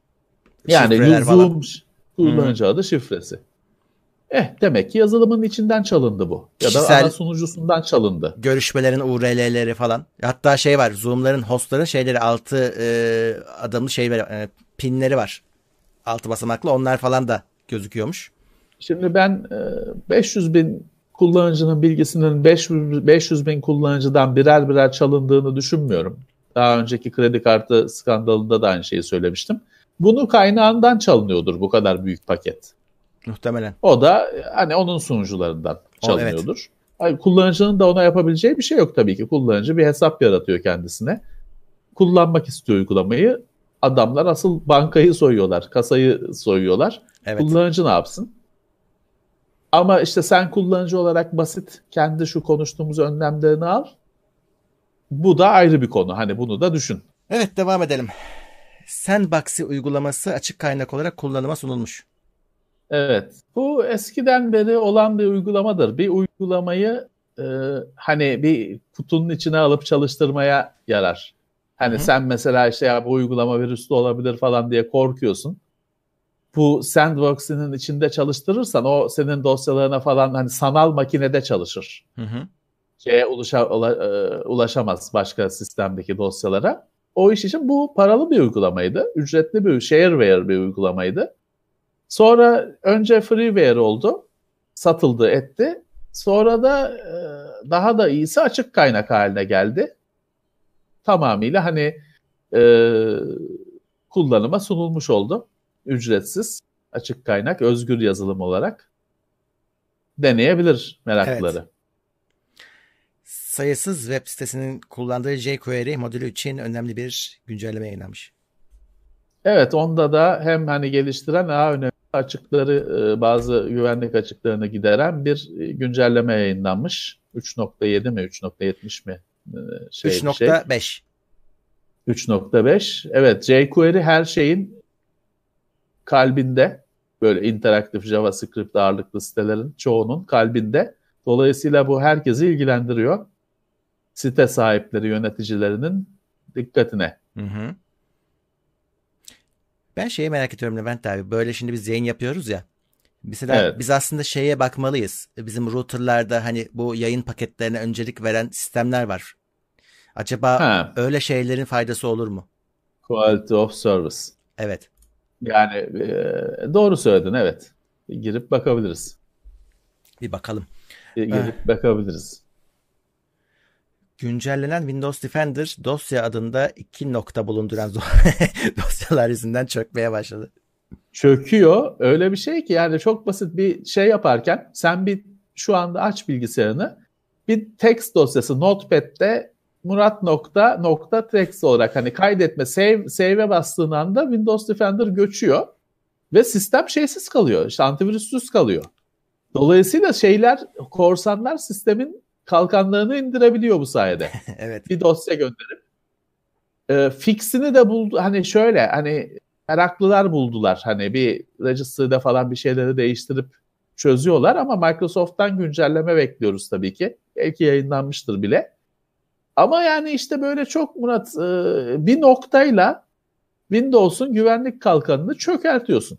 Yani Şifreler Zoom hmm. adı şifresi. Eh demek ki yazılımın içinden çalındı bu. Ya da ana sunucusundan çalındı. Görüşmelerin URL'leri falan. Hatta şey var. Zoom'ların hostların şeyleri altı e, adamlı şey e, pinleri var. Altı basamaklı onlar falan da gözüküyormuş. Şimdi ben 500 e, bin kullanıcının bilgisinin 500 bin kullanıcıdan birer birer çalındığını düşünmüyorum. Daha önceki kredi kartı skandalında da aynı şeyi söylemiştim. Bunu kaynağından çalınıyordur bu kadar büyük paket. Muhtemelen. O da hani onun sunucularından çalınıyordur. O, evet. kullanıcının da ona yapabileceği bir şey yok tabii ki. Kullanıcı bir hesap yaratıyor kendisine. Kullanmak istiyor uygulamayı. Adamlar asıl bankayı soyuyorlar, kasayı soyuyorlar. Evet. Kullanıcı ne yapsın? Ama işte sen kullanıcı olarak basit kendi şu konuştuğumuz önlemlerini al. Bu da ayrı bir konu. Hani bunu da düşün. Evet devam edelim. Sandboxy uygulaması açık kaynak olarak kullanıma sunulmuş. Evet. Bu eskiden beri olan bir uygulamadır. Bir uygulamayı e, hani bir kutunun içine alıp çalıştırmaya yarar. Hani Hı-hı. sen mesela işte ya bu uygulama virüslü olabilir falan diye korkuyorsun bu sandbox'inin içinde çalıştırırsan o senin dosyalarına falan hani sanal makinede çalışır. Hı hı. Şeye ulaşa, ula, e, ulaşamaz başka sistemdeki dosyalara. O iş için bu paralı bir uygulamaydı. Ücretli bir shareware bir uygulamaydı. Sonra önce freeware oldu. Satıldı etti. Sonra da e, daha da iyisi açık kaynak haline geldi. Tamamıyla hani e, kullanıma sunulmuş oldu ücretsiz, açık kaynak, özgür yazılım olarak deneyebilir meraklıları. Evet. Sayısız web sitesinin kullandığı jQuery modülü için önemli bir güncelleme yayınlamış. Evet onda da hem hani geliştiren daha önemli açıkları e, bazı güvenlik açıklarını gideren bir e, güncelleme yayınlanmış. 3.7 mi 3.70 mi? E, şey, 3.5 şey. 3.5 evet jQuery her şeyin kalbinde böyle interaktif JavaScript ağırlıklı sitelerin çoğunun kalbinde. Dolayısıyla bu herkesi ilgilendiriyor. Site sahipleri, yöneticilerinin dikkatine. Hı hı. Ben şeyi merak ediyorum Levent abi. Böyle şimdi biz yayın yapıyoruz ya. Mesela evet. biz aslında şeye bakmalıyız. Bizim routerlarda hani bu yayın paketlerine öncelik veren sistemler var. Acaba ha. öyle şeylerin faydası olur mu? Quality of service. Evet. Yani e, doğru söyledin evet. Girip bakabiliriz. Bir bakalım. Girip ee, bakabiliriz. Güncellenen Windows Defender dosya adında iki nokta bulunduran dosyalar yüzünden çökmeye başladı. Çöküyor. Öyle bir şey ki yani çok basit bir şey yaparken sen bir şu anda aç bilgisayarını bir text dosyası Notepad'de Murat nokta nokta text olarak hani kaydetme save save'e bastığın anda Windows Defender göçüyor ve sistem şeysiz kalıyor. İşte antivirüssüz kalıyor. Dolayısıyla şeyler korsanlar sistemin kalkanlarını indirebiliyor bu sayede. evet. Bir dosya gönderip E, fixini de buldu. Hani şöyle hani meraklılar buldular. Hani bir register'da falan bir şeyleri değiştirip çözüyorlar ama Microsoft'tan güncelleme bekliyoruz tabii ki. Belki yayınlanmıştır bile. Ama yani işte böyle çok Murat e, bir noktayla Windows'un güvenlik kalkanını çökertiyorsun.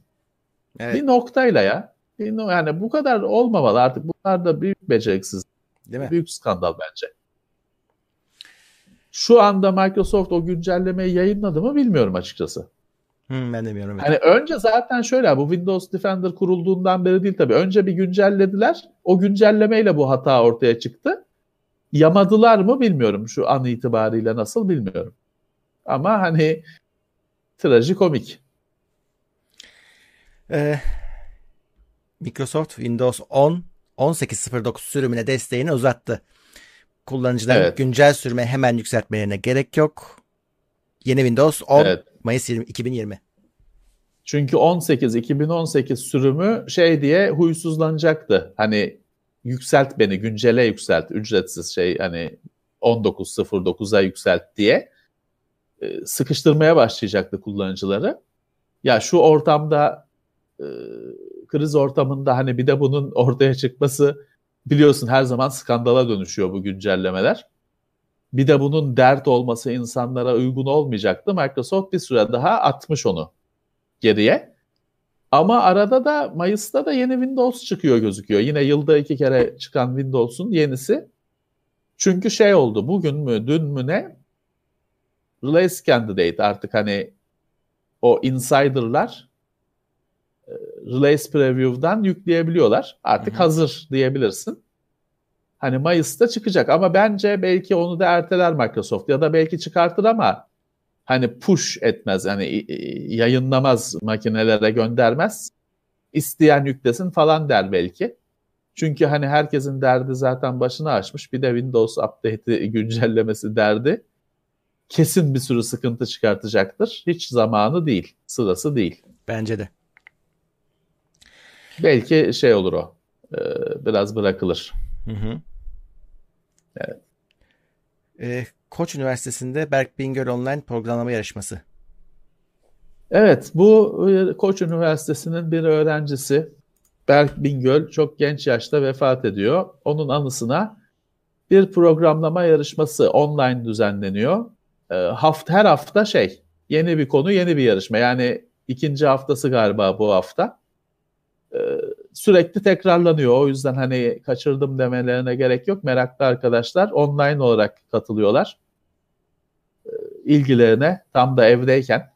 Evet. Bir noktayla ya. Yani bu kadar olmamalı artık. Bunlar da büyük beceriksiz. Değil mi? Büyük skandal bence. Şu anda Microsoft o güncellemeyi yayınladı mı bilmiyorum açıkçası. Hmm, ben de bilmiyorum. Hani önce zaten şöyle bu Windows Defender kurulduğundan beri değil tabii. Önce bir güncellediler. O güncellemeyle bu hata ortaya çıktı. Yamadılar mı bilmiyorum. Şu an itibariyle nasıl bilmiyorum. Ama hani trajikomik. Ee, Microsoft Windows 10 18.09 sürümüne desteğini uzattı. Kullanıcıların evet. güncel sürme hemen yükseltmelerine gerek yok. Yeni Windows 10 evet. Mayıs 20, 2020. Çünkü 18 2018 sürümü şey diye huysuzlanacaktı. Hani yükselt beni, güncele yükselt, ücretsiz şey hani 19.09'a yükselt diye e, sıkıştırmaya başlayacaktı kullanıcıları. Ya şu ortamda e, kriz ortamında hani bir de bunun ortaya çıkması biliyorsun her zaman skandala dönüşüyor bu güncellemeler. Bir de bunun dert olması insanlara uygun olmayacaktı. Microsoft bir süre daha atmış onu geriye. Ama arada da Mayıs'ta da yeni Windows çıkıyor gözüküyor. Yine yılda iki kere çıkan Windows'un yenisi. Çünkü şey oldu bugün mü dün mü ne release candidate artık hani o insider'lar release preview'dan yükleyebiliyorlar. Artık Hı-hı. hazır diyebilirsin. Hani Mayıs'ta çıkacak ama bence belki onu da erteler Microsoft ya da belki çıkartır ama hani push etmez hani yayınlamaz makinelere göndermez. İsteyen yüklesin falan der belki. Çünkü hani herkesin derdi zaten başını açmış. Bir de Windows update'i güncellemesi derdi. Kesin bir sürü sıkıntı çıkartacaktır. Hiç zamanı değil, sırası değil. Bence de. Belki şey olur o. Biraz bırakılır. Hı hı. Evet. Ee, Koç Üniversitesi'nde Berk Bingöl Online Programlama Yarışması. Evet, bu e, Koç Üniversitesi'nin bir öğrencisi Berk Bingöl çok genç yaşta vefat ediyor. Onun anısına bir programlama yarışması online düzenleniyor. E, hafta her hafta şey, yeni bir konu, yeni bir yarışma. Yani ikinci haftası galiba bu hafta. E, sürekli tekrarlanıyor. O yüzden hani kaçırdım demelerine gerek yok. Meraklı arkadaşlar online olarak katılıyorlar. E, ilgilerine tam da evdeyken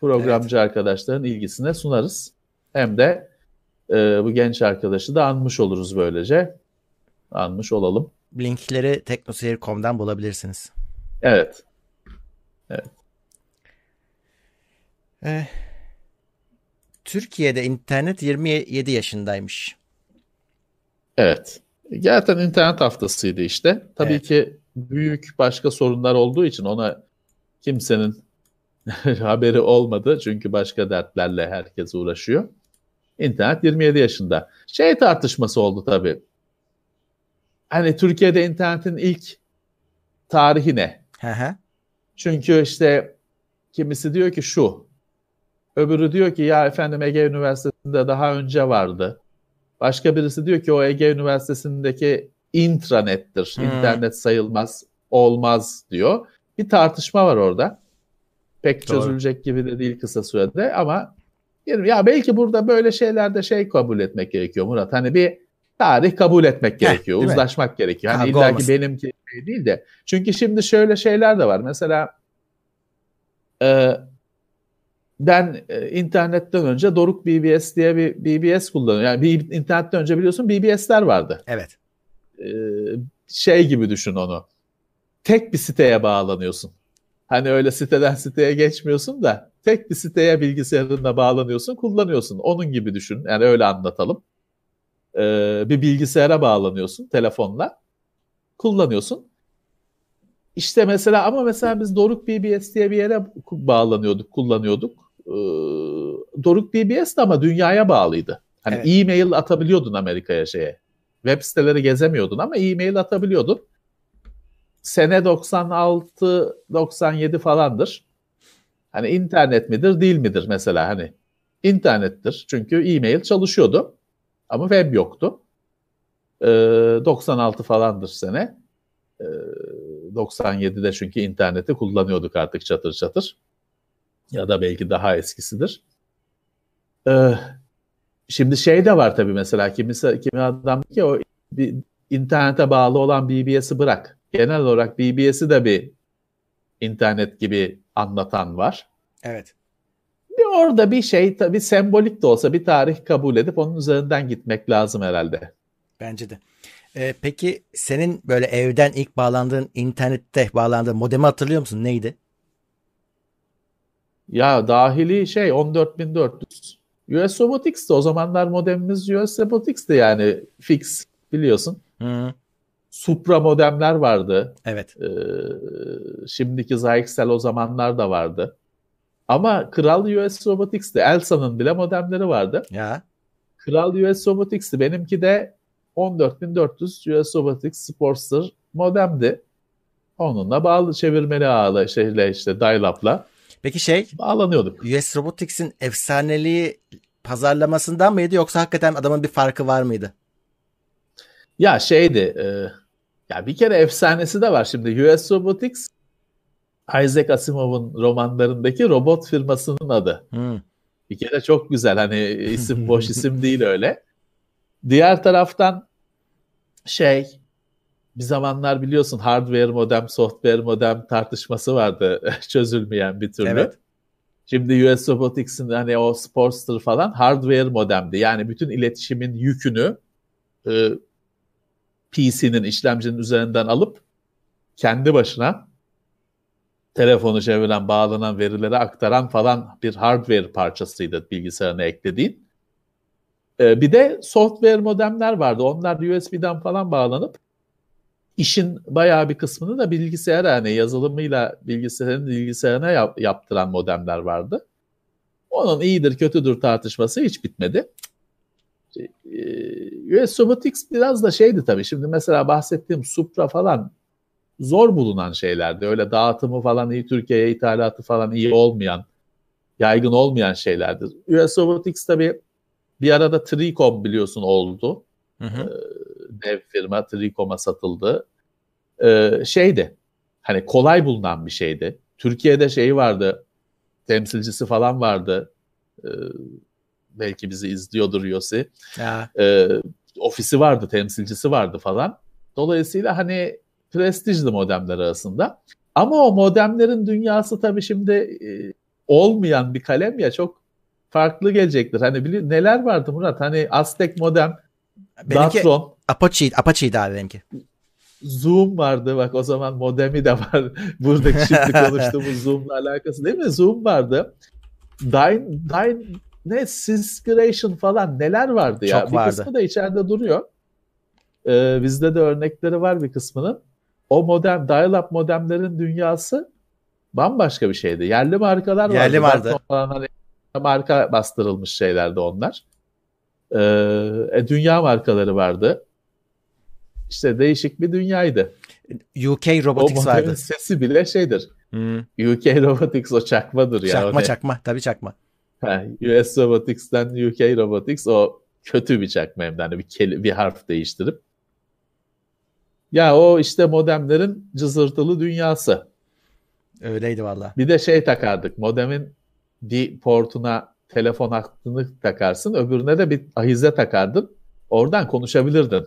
programcı evet. arkadaşların ilgisine sunarız. Hem de e, bu genç arkadaşı da anmış oluruz böylece. Anmış olalım. Linkleri teknoseyir.com'dan bulabilirsiniz. Evet. Evet. Ee, Türkiye'de internet 27 yaşındaymış. Evet. Zaten internet haftasıydı işte. Tabii evet. ki büyük başka sorunlar olduğu için ona kimsenin haberi olmadı. Çünkü başka dertlerle herkes uğraşıyor. İnternet 27 yaşında. Şey tartışması oldu tabii. Hani Türkiye'de internetin ilk tarihi ne? Çünkü işte kimisi diyor ki şu, Öbürü diyor ki ya efendim Ege Üniversitesi'nde daha önce vardı. Başka birisi diyor ki o Ege Üniversitesi'ndeki intranettir. Hmm. İnternet sayılmaz, olmaz diyor. Bir tartışma var orada. Pek Doğru. çözülecek gibi de değil kısa sürede ama ya belki burada böyle şeylerde şey kabul etmek gerekiyor Murat. Hani bir tarih kabul etmek gerekiyor, Heh, uzlaşmak mi? gerekiyor. Hani illa ki benimki değil de. Çünkü şimdi şöyle şeyler de var. Mesela e, ben e, internetten önce Doruk BBS diye bir BBS kullanıyorum. Yani bir internetten önce biliyorsun BBS'ler vardı. Evet. Ee, şey gibi düşün onu. Tek bir siteye bağlanıyorsun. Hani öyle siteden siteye geçmiyorsun da tek bir siteye bilgisayarınla bağlanıyorsun, kullanıyorsun. Onun gibi düşün. Yani öyle anlatalım. Ee, bir bilgisayara bağlanıyorsun telefonla. Kullanıyorsun. İşte mesela ama mesela biz Doruk BBS diye bir yere bağlanıyorduk, kullanıyorduk e, Doruk BBS de ama dünyaya bağlıydı. Hani evet. e-mail atabiliyordun Amerika'ya şeye. Web siteleri gezemiyordun ama e-mail atabiliyordun. sene 96-97 falandır. Hani internet midir değil midir mesela hani internettir. Çünkü e-mail çalışıyordu ama web yoktu. Ee, 96 falandır sene. Ee, 97'de çünkü interneti kullanıyorduk artık çatır çatır. Ya da belki daha eskisidir. Ee, şimdi şey de var tabii mesela kimisi, kimi adam ki o bir, internete bağlı olan BBS'i bırak. Genel olarak BBS'i de bir internet gibi anlatan var. Evet. Bir orada bir şey tabii sembolik de olsa bir tarih kabul edip onun üzerinden gitmek lazım herhalde. Bence de. Ee, peki senin böyle evden ilk bağlandığın internette bağlandığın modemi hatırlıyor musun? Neydi? Ya dahili şey 14400. US Robotics'ti. O zamanlar modemimiz US Robotics'ti yani fix biliyorsun. Hı. Supra modemler vardı. Evet. Ee, şimdiki Zyxel o zamanlar da vardı. Ama Kral US Robotics'ti. Elsa'nın bile modemleri vardı. Ya. Kral US Robotics'ti. Benimki de 14400 US Robotics Sportster modemdi. Onunla bağlı çevirmeli ağla şeyle işte dial-up'la Peki şey bağlanıyorduk. US Robotics'in efsaneliği pazarlamasından mıydı yoksa hakikaten adamın bir farkı var mıydı? Ya şeydi e, ya bir kere efsanesi de var şimdi US Robotics Isaac Asimov'un romanlarındaki robot firmasının adı. Hmm. Bir kere çok güzel hani isim boş isim değil öyle. Diğer taraftan şey bir zamanlar biliyorsun hardware modem, software modem tartışması vardı çözülmeyen bir türlü. Evet. Şimdi US Robotics'in hani o Sportster falan hardware modemdi. Yani bütün iletişimin yükünü e, PC'nin işlemcinin üzerinden alıp kendi başına telefonu çeviren, bağlanan verileri aktaran falan bir hardware parçasıydı bilgisayarına eklediğin. Ee, bir de software modemler vardı. Onlar USB'den falan bağlanıp işin bayağı bir kısmını da bilgisayara yani yazılımıyla bilgisayarın bilgisayarına yap, yaptıran modemler vardı. Onun iyidir kötüdür tartışması hiç bitmedi. Ee, US Robotics biraz da şeydi tabii. Şimdi mesela bahsettiğim Supra falan zor bulunan şeylerdi. Öyle dağıtımı falan iyi, Türkiye'ye ithalatı falan iyi olmayan, yaygın olmayan şeylerdi. US Robotics tabii bir arada Tricom biliyorsun oldu. Hı hı. Dev firma Tricom'a satıldı. Ee, şeydi, hani kolay bulunan bir şeydi. Türkiye'de şey vardı, temsilcisi falan vardı. Ee, belki bizi izliyordur Yossi. Ya. Ee, ofisi vardı, temsilcisi vardı falan. Dolayısıyla hani prestijli modemler arasında. Ama o modemlerin dünyası tabii şimdi e, olmayan bir kalem ya çok farklı gelecektir. Hani bili- neler vardı Murat? Hani Aztek modem, Benimki Datron, Apache, Apache'ydi abi benimki. Zoom vardı. Bak o zaman modemi de var. Buradaki şimdi konuştuğumuz Zoom'la alakası değil mi? Zoom vardı. Dyne, Dyne ne Syscration falan neler vardı ya. Çok bir vardı. kısmı da içeride duruyor. Ee, bizde de örnekleri var bir kısmının. O modem, dial-up modemlerin dünyası bambaşka bir şeydi. Yerli markalar vardı. Yerli vardı. Falan hani marka bastırılmış şeylerdi onlar. Ee, e, dünya markaları vardı. İşte değişik bir dünyaydı. UK O Robotics modemin vardı. sesi bile şeydir. Hmm. UK Robotics o çakmadır ya. Çakma O çakma. Tabii çakma. Ha, US Robotics'ten UK Robotics o kötü bir çakma hem de hani bir, keli- bir harf değiştirip. Ya o işte modemlerin cızırtılı dünyası. Öyleydi valla. Bir de şey takardık. Modemin bir portuna telefon hattını takarsın. Öbürüne de bir ahize takardın. Oradan konuşabilirdin.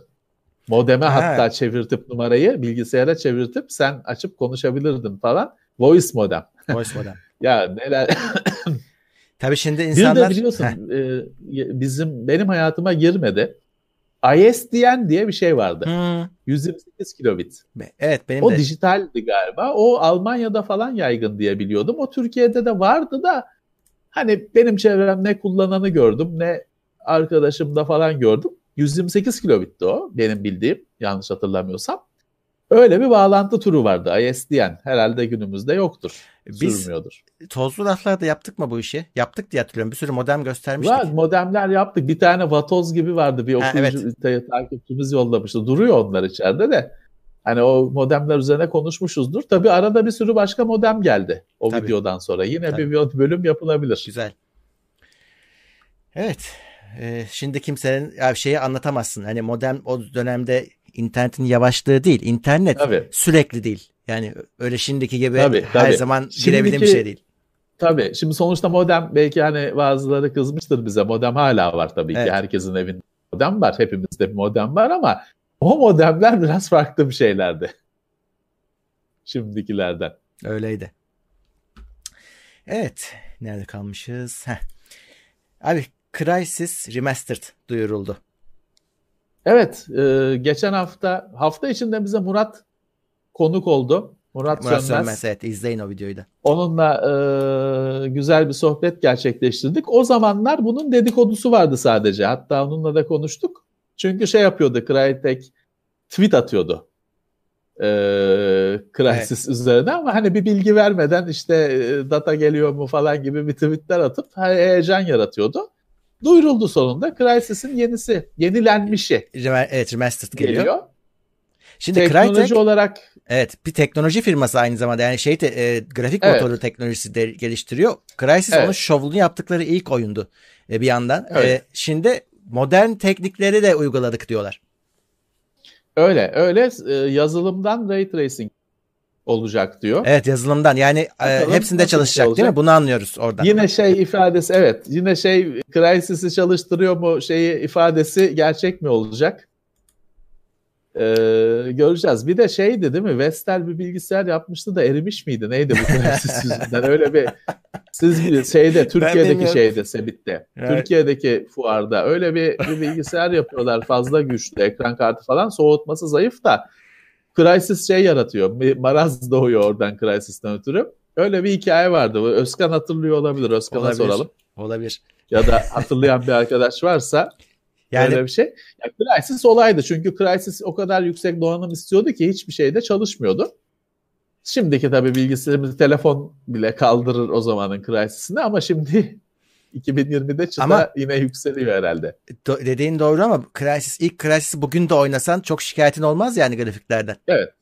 Modeme Ha. hatta çevirtip numarayı bilgisayara çevirtip sen açıp konuşabilirdin falan. Voice modem. Voice modem. Ya neler Tabii şimdi Bir insanlar... de biliyorsun Heh. e, bizim benim hayatıma girmedi. ISDN diye bir şey vardı. Hmm. 128 kilobit. Evet benim O de. dijitaldi galiba. O Almanya'da falan yaygın diye biliyordum. O Türkiye'de de vardı da hani benim çevrem ne kullananı gördüm ne arkadaşımda falan gördüm. 128 kilobitti o benim bildiğim yanlış hatırlamıyorsam. Öyle bir bağlantı turu vardı ISDN. Herhalde günümüzde yoktur. Biz Sürmüyordur. tozlu raflarda yaptık mı bu işi? Yaptık diye hatırlıyorum. Bir sürü modem göstermiştik. Var modemler yaptık. Bir tane vatoz gibi vardı. Bir Ha, okuyucu ta- takipçimiz yollamıştı. Duruyor onlar içeride de. Hani o modemler üzerine konuşmuşuzdur. Tabii arada bir sürü başka modem geldi o Tabii. videodan sonra. Yine Tabii. bir bölüm yapılabilir. Güzel. Evet. Ee, şimdi kimsenin ya şeyi anlatamazsın. Hani modem o dönemde internetin yavaşlığı değil. İnternet Tabii. sürekli değil. Yani öyle şimdiki gibi Tabii, her tabii. zaman girebildiğim bir şey değil. Tabii. Şimdi sonuçta modem belki hani bazıları kızmıştır bize. Modem hala var tabii Evet. ki. Herkesin evinde modem var. Hepimizde bir modem var ama o modemler biraz farklı bir şeylerdi. Şimdikilerden. Öyleydi. Evet. Nerede kalmışız? Heh. Abi Crysis Remastered duyuruldu. Evet. e, geçen hafta hafta içinde bize Murat konuk oldu. Murat, Murat Sönmez. Sönmez. Evet izleyin o videoyu da. Onunla e, güzel bir sohbet gerçekleştirdik. O zamanlar bunun dedikodusu vardı sadece. Hatta onunla da konuştuk. Çünkü şey yapıyordu Crytek tweet atıyordu. E, Crysis üzerine ama hani bir bilgi vermeden işte e, data geliyor mu falan gibi bir tweetler atıp heyecan yaratıyordu. Duyuruldu sonunda. Crysis'in yenisi, yenilenmişi Evet Remastered geliyor. geliyor. Şimdi Teknoloji Crytek olarak evet bir teknoloji firması aynı zamanda. Yani şey te- e, grafik Evet. motoru teknolojisi de geliştiriyor. Crysis Evet. onun şovunu yaptıkları ilk oyundu e, bir yandan. Evet. E, şimdi modern teknikleri de uyguladık diyorlar. öyle öyle e, yazılımdan ray tracing olacak diyor. Evet yazılımdan yani e, Bakalım hepsinde nasıl çalışacak şey değil mi? Bunu anlıyoruz oradan. Yine şey ifadesi evet yine şey Crysis'i çalıştırıyor mu şeyi ifadesi gerçek mi olacak? Ee, göreceğiz. Bir de şeydi değil mi? Vestel bir bilgisayar yapmıştı da erimiş miydi? Neydi bu Crysis yüzünden? Öyle bir siz bir şeyde Türkiye'deki şeyde Sebit'te. Evet. Türkiye'deki fuarda öyle bir, bir bilgisayar yapıyorlar fazla güçlü ekran kartı falan soğutması zayıf da Crysis şey yaratıyor. Bir maraz doğuyor oradan Crysis'ten ötürü. Öyle bir hikaye vardı. Özkan hatırlıyor olabilir. Özkan'a Olabilir. soralım. Olabilir. Ya da hatırlayan bir arkadaş varsa Yani öyle bir şey. Ya Crysis olaydı. Çünkü Crysis o kadar yüksek donanım istiyordu ki hiçbir şeyde çalışmıyordu. Şimdiki tabii bilgisayarımız telefon bile kaldırır o zamanın Crysis'ini ama şimdi 2020'de çıta Ama- yine yükseliyor herhalde. do- dediğin doğru ama Crysis ilk Crysis'i bugün de oynasan çok şikayetin olmaz yani grafiklerden. Evet.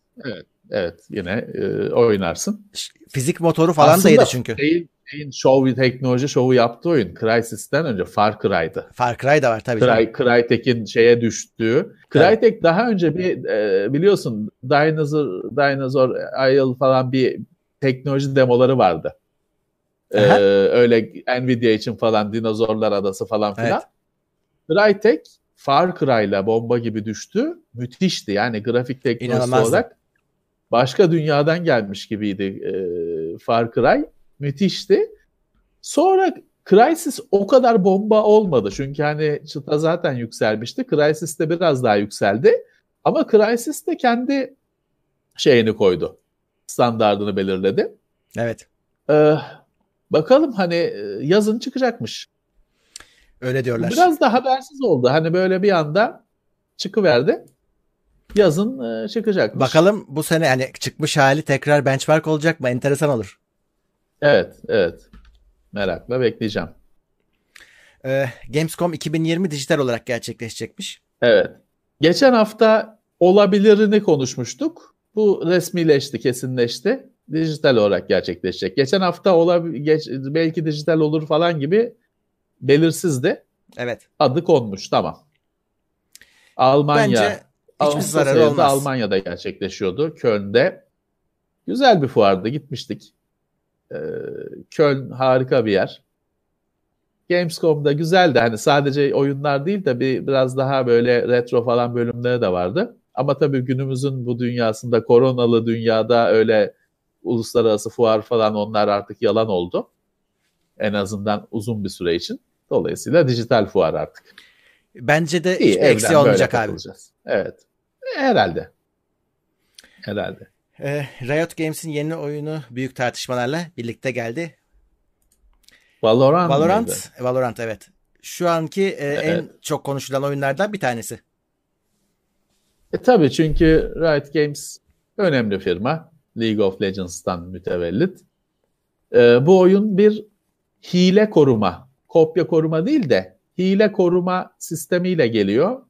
Evet yine e, oynarsın. Fizik motoru falan Aslında daydı çünkü. Şeyin, şeyin show teknoloji şovu yaptığı oyun Crysis'ten önce Far Cry'dı. Far Cry da var tabii. Cry, Crytek'in şeye düştüğü. Crytek daha önce bir e, biliyorsun Dinosaur, Dinosaur Isle falan bir teknoloji demoları vardı. E, Aha. öyle Nvidia için falan dinozorlar adası falan filan. Crytek Far Cry'la bomba gibi düştü. Müthişti yani grafik teknolojisi olarak. Başka dünyadan gelmiş gibiydi e, Far Cry. Müthişti. Sonra Crysis o kadar bomba olmadı. Çünkü hani çıta zaten yükselmişti. Crysis de biraz daha yükseldi. Ama Crysis de kendi şeyini koydu. Standardını belirledi. Evet. Ee, bakalım hani e, yazın çıkacakmış. Öyle diyorlar. Biraz da habersiz oldu. Hani böyle bir anda çıkıverdi. Yazın e, çıkacakmış. Bakalım bu sene yani çıkmış hali tekrar benchmark olacak mı? Enteresan olur. Evet, evet. Merakla bekleyeceğim. Ee, Gamescom 2020 dijital olarak gerçekleşecekmiş. Evet. Geçen hafta olabilirini konuşmuştuk. Bu resmileşti, kesinleşti. Dijital olarak gerçekleşecek. Geçen hafta olab- geç, belki dijital olur falan gibi belirsizdi. Evet. Adı konmuş. Tamam. Almanya. Bence hiçbir zararı olmaz. Almanya'da gerçekleşiyordu. Köln'de. Güzel bir fuardı. Gitmiştik. Ee, Köln harika bir yer. Gamescom'da güzeldi. Hani sadece oyunlar değil de bir biraz daha böyle retro falan bölümleri de vardı. Ama tabii günümüzün bu dünyasında koronalı dünyada öyle uluslararası fuar falan onlar artık yalan oldu. En azından uzun bir süre için. Dolayısıyla dijital fuar artık. Bence de İyi, böyle olmayacak abi. Evet. E, Herhalde. Herhalde. Ee, Riot Games'in yeni oyunu büyük tartışmalarla birlikte geldi. Valorant, mıydı? Valorant, Valorant evet. Şu anki e, en Evet. çok konuşulan oyunlardan bir tanesi. E tabii çünkü Riot Games önemli firma. League of Legends'tan mütevellit. E, bu oyun bir hile koruma, kopya koruma değil de hile koruma sistemiyle geliyor.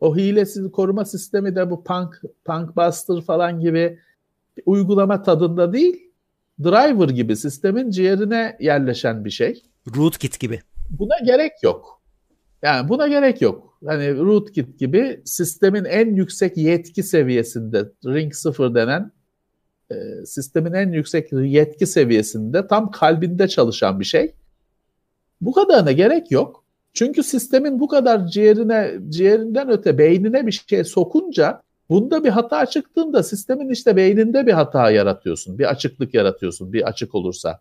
O hilesiz koruma sistemi de bu Punk, Punk Buster falan gibi uygulama tadında değil, driver gibi sistemin ciğerine yerleşen bir şey. Rootkit gibi. Buna gerek yok. Yani buna gerek yok. Hani rootkit gibi sistemin en yüksek yetki seviyesinde Ring 0 denen e, sistemin en yüksek yetki seviyesinde tam kalbinde çalışan bir şey. Bu kadarına gerek yok. Çünkü sistemin bu kadar ciğerine, ciğerinden öte beynine bir şey sokunca bunda bir hata çıktığında sistemin işte beyninde bir hata yaratıyorsun. Bir açıklık yaratıyorsun bir açık olursa.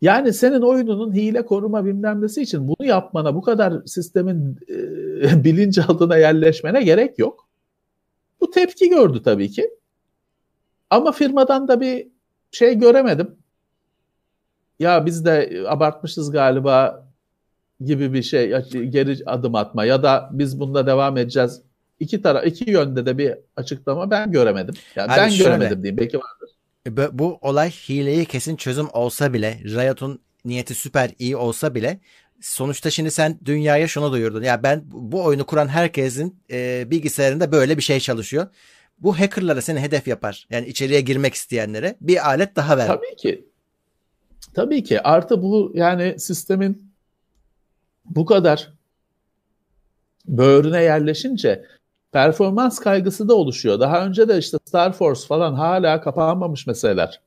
Yani senin oyununun hile koruma bilmem için bunu yapmana bu kadar sistemin e, bilinçaltına yerleşmene gerek yok. Bu tepki gördü tabii ki. Ama firmadan da bir şey göremedim. Ya biz de abartmışız galiba gibi bir şey geri adım atma ya da biz bunda devam edeceğiz. İki taraf iki yönde de bir açıklama ben göremedim. Yani Abi ben şöyle, göremedim diyeyim. Belki vardır. E, bu olay hileyi kesin çözüm olsa bile Riot'un niyeti süper iyi olsa bile sonuçta şimdi sen dünyaya şunu duyurdun. Ya ben bu oyunu kuran herkesin e, bilgisayarında böyle bir şey çalışıyor. Bu hackerlara seni hedef yapar. Yani içeriye girmek isteyenlere bir alet daha ver. Tabii ki. Tabii ki. Artı bu yani sistemin bu kadar böğrüne yerleşince performans kaygısı da oluşuyor. Daha önce de işte Star Force falan hala kapanmamış meseleler.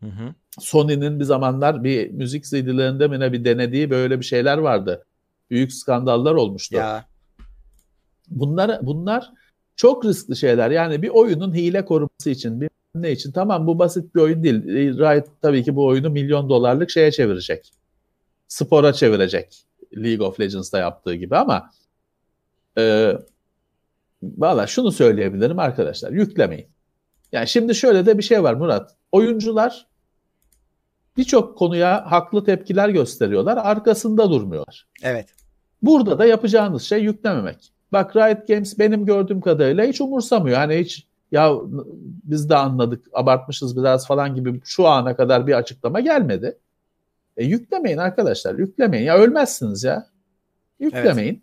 Hı hı. Sony'nin bir zamanlar bir müzik CD'lerinde mi ne bir denediği böyle bir şeyler vardı. Büyük skandallar olmuştu. Ya. Bunlar bunlar çok riskli şeyler. Yani bir oyunun hile koruması için bir ne için tamam bu basit bir oyun değil. Riot tabii ki bu oyunu milyon dolarlık şeye çevirecek. Spora çevirecek. League of Legends'da yaptığı gibi ama e, valla şunu söyleyebilirim arkadaşlar yüklemeyin. Yani şimdi şöyle de bir şey var Murat. Oyuncular birçok konuya haklı tepkiler gösteriyorlar. Arkasında durmuyorlar. Evet. Burada da yapacağınız şey yüklememek. Bak Riot Games benim gördüğüm kadarıyla hiç umursamıyor. Hani hiç ya biz de anladık abartmışız biraz falan gibi şu ana kadar bir açıklama gelmedi. E, yüklemeyin arkadaşlar yüklemeyin. Ya ölmezsiniz ya. Yüklemeyin. Evet.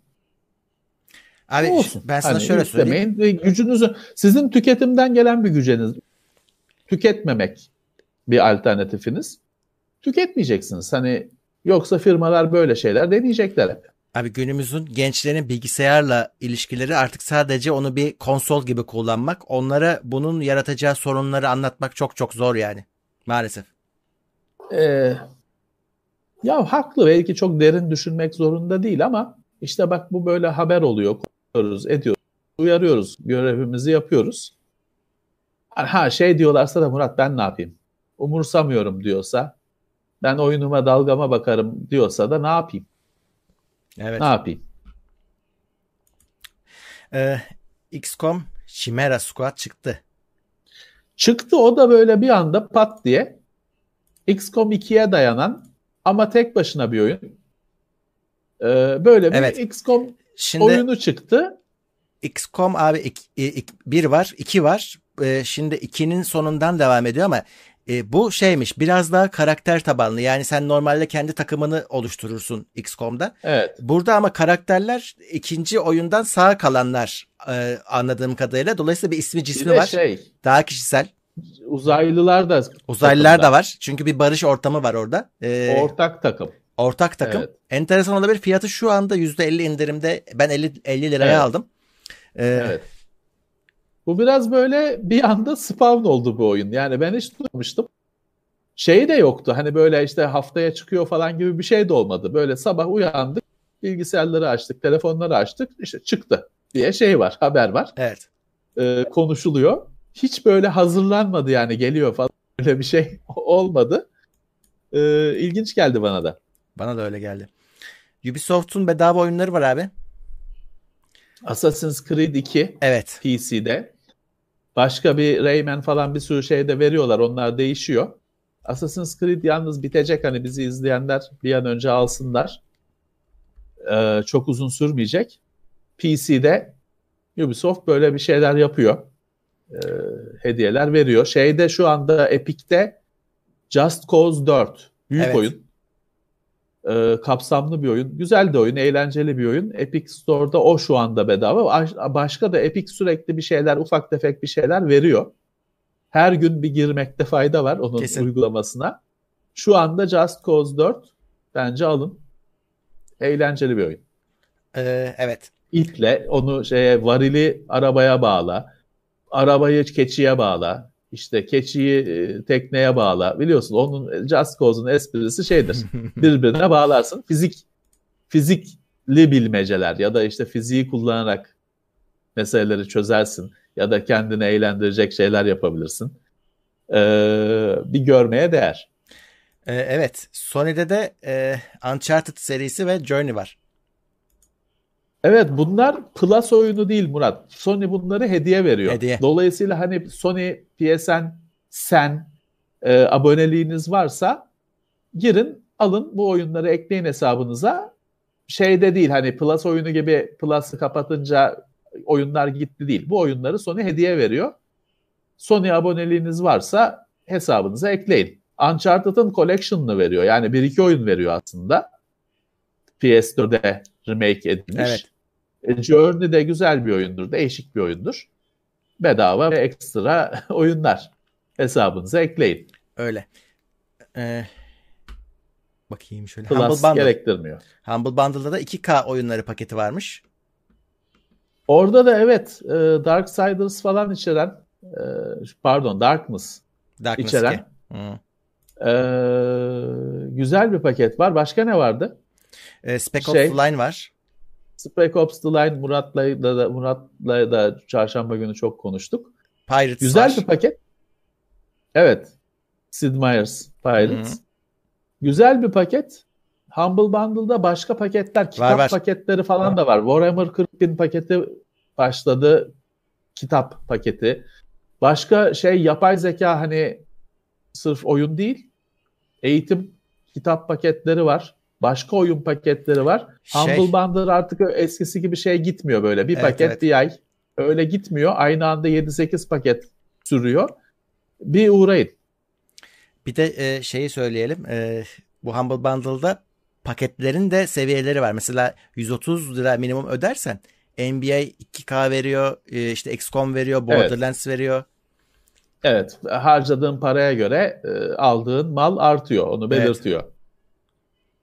Abi olsun. ben sana hani şöyle söyleyeyim. Gücünüzü sizin tüketimden gelen bir gücünüz tüketmemek bir alternatifiniz. Tüketmeyeceksiniz. Hani yoksa firmalar böyle şeyler deneyecekler hep. Abi günümüzün gençlerin bilgisayarla ilişkileri artık sadece onu bir konsol gibi kullanmak. Onlara bunun yaratacağı sorunları anlatmak çok çok zor yani. Maalesef. Ee, ya haklı belki çok derin düşünmek zorunda değil ama işte bak bu böyle haber oluyor, konuşuyoruz, ediyoruz, uyarıyoruz, görevimizi yapıyoruz. Ha şey diyorlarsa da Murat ben ne yapayım? Umursamıyorum diyorsa, ben oyunuma dalgama bakarım diyorsa da ne yapayım? Evet. Ne yapayım? Ee, XCOM Chimera Squad çıktı. Çıktı o da böyle bir anda pat diye XCOM 2'ye dayanan ama tek başına bir oyun. Ee, böyle bir evet. XCOM Şimdi, oyunu çıktı. XCOM abi 1 var, 2 var. Ee, şimdi 2'nin sonundan devam ediyor ama e, bu şeymiş biraz daha karakter tabanlı. Yani sen normalde kendi takımını oluşturursun XCOM'da. Evet. Burada ama karakterler ikinci oyundan sağ kalanlar e, anladığım kadarıyla. Dolayısıyla bir ismi cismi bir var. Şey, daha kişisel. Uzaylılar da Uzaylılar takımda. da var. Çünkü bir barış ortamı var orada. Ee, ortak takım. Ortak takım. Evet. Enteresan olabilir. Fiyatı şu anda %50 indirimde. Ben 50 50 liraya evet. aldım. Ee, evet. Bu biraz böyle bir anda spawn oldu bu oyun. Yani ben hiç duymamıştım. Şey de yoktu. Hani böyle işte haftaya çıkıyor falan gibi bir şey de olmadı. Böyle sabah uyandık, bilgisayarları açtık, telefonları açtık, işte çıktı diye şey var, haber var. Evet. Ee, konuşuluyor. Hiç böyle hazırlanmadı yani geliyor falan. Öyle bir şey olmadı. Ee, ilginç geldi bana da. Bana da öyle geldi. Ubisoft'un bedava oyunları var abi. Assassin's Creed 2 evet. PC'de. Başka bir Rayman falan bir sürü şey de veriyorlar. Onlar değişiyor. Assassin's Creed yalnız bitecek. Hani bizi izleyenler bir an önce alsınlar. Ee, çok uzun sürmeyecek. PC'de Ubisoft böyle bir şeyler yapıyor. Ee, hediyeler veriyor. Şeyde şu anda Epic'te Just Cause 4. Büyük evet. oyun. E, kapsamlı bir oyun. Güzel de oyun, eğlenceli bir oyun. Epic Store'da o şu anda bedava. Başka da Epic sürekli bir şeyler, ufak tefek bir şeyler veriyor. Her gün bir girmekte fayda var onun Kesin. uygulamasına. Şu anda Just Cause 4 bence alın. Eğlenceli bir oyun. Ee, evet. İple onu şeye varili arabaya bağla. Arabayı keçiye bağla işte keçiyi e, tekneye bağla. Biliyorsun onun Just Cause'un esprisi şeydir. Birbirine bağlarsın. Fizik fizikli bilmeceler ya da işte fiziği kullanarak meseleleri çözersin ya da kendini eğlendirecek şeyler yapabilirsin. Ee, bir görmeye değer. Ee, evet. Sony'de de e, Uncharted serisi ve Journey var. Evet bunlar Plus oyunu değil Murat. Sony bunları hediye veriyor. Hediye. Dolayısıyla hani Sony PSN sen e, aboneliğiniz varsa girin alın bu oyunları ekleyin hesabınıza. Şeyde değil hani Plus oyunu gibi Plus'ı kapatınca oyunlar gitti değil. Bu oyunları Sony hediye veriyor. Sony aboneliğiniz varsa hesabınıza ekleyin. Uncharted'ın Collection'ını veriyor. Yani bir iki oyun veriyor aslında. PS4'de remake edilmiş. Evet. E, Journey de güzel bir oyundur, değişik bir oyundur. Bedava ve ekstra oyunlar hesabınıza ekleyin. Öyle. Ee, bakayım şöyle. Plus Humble Bundle. gerektirmiyor. Humble Bundle'da da 2K oyunları paketi varmış. Orada da evet e, Darksiders falan içeren e, pardon Darkness, Darkness içeren e, güzel bir paket var. Başka ne vardı? E, Spec Ops şey, Line var. Spec Ops The Line Murat'la da Murat'la da çarşamba günü çok konuştuk. Pirates Güzel var. bir paket. Evet. Sid Meier's Pirates. Hı-hı. Güzel bir paket. Humble Bundle'da başka paketler, kitap var, var. paketleri falan var. da var. Warhammer 40 bin paketi başladı. Kitap paketi. Başka şey yapay zeka hani sırf oyun değil. Eğitim kitap paketleri var. Başka oyun paketleri var. Şey... Humble Bundle artık eskisi gibi şey gitmiyor böyle. Bir evet, paket evet. bir ay. Öyle gitmiyor. Aynı anda 7-8 paket sürüyor. Bir uğrayın. Bir de e, şeyi söyleyelim. E, bu Humble Bundle'da paketlerin de seviyeleri var. Mesela 130 lira minimum ödersen NBA 2K veriyor, e, işte XCOM veriyor, Borderlands evet. veriyor. Evet, harcadığın paraya göre e, aldığın mal artıyor, onu belirtiyor. Evet.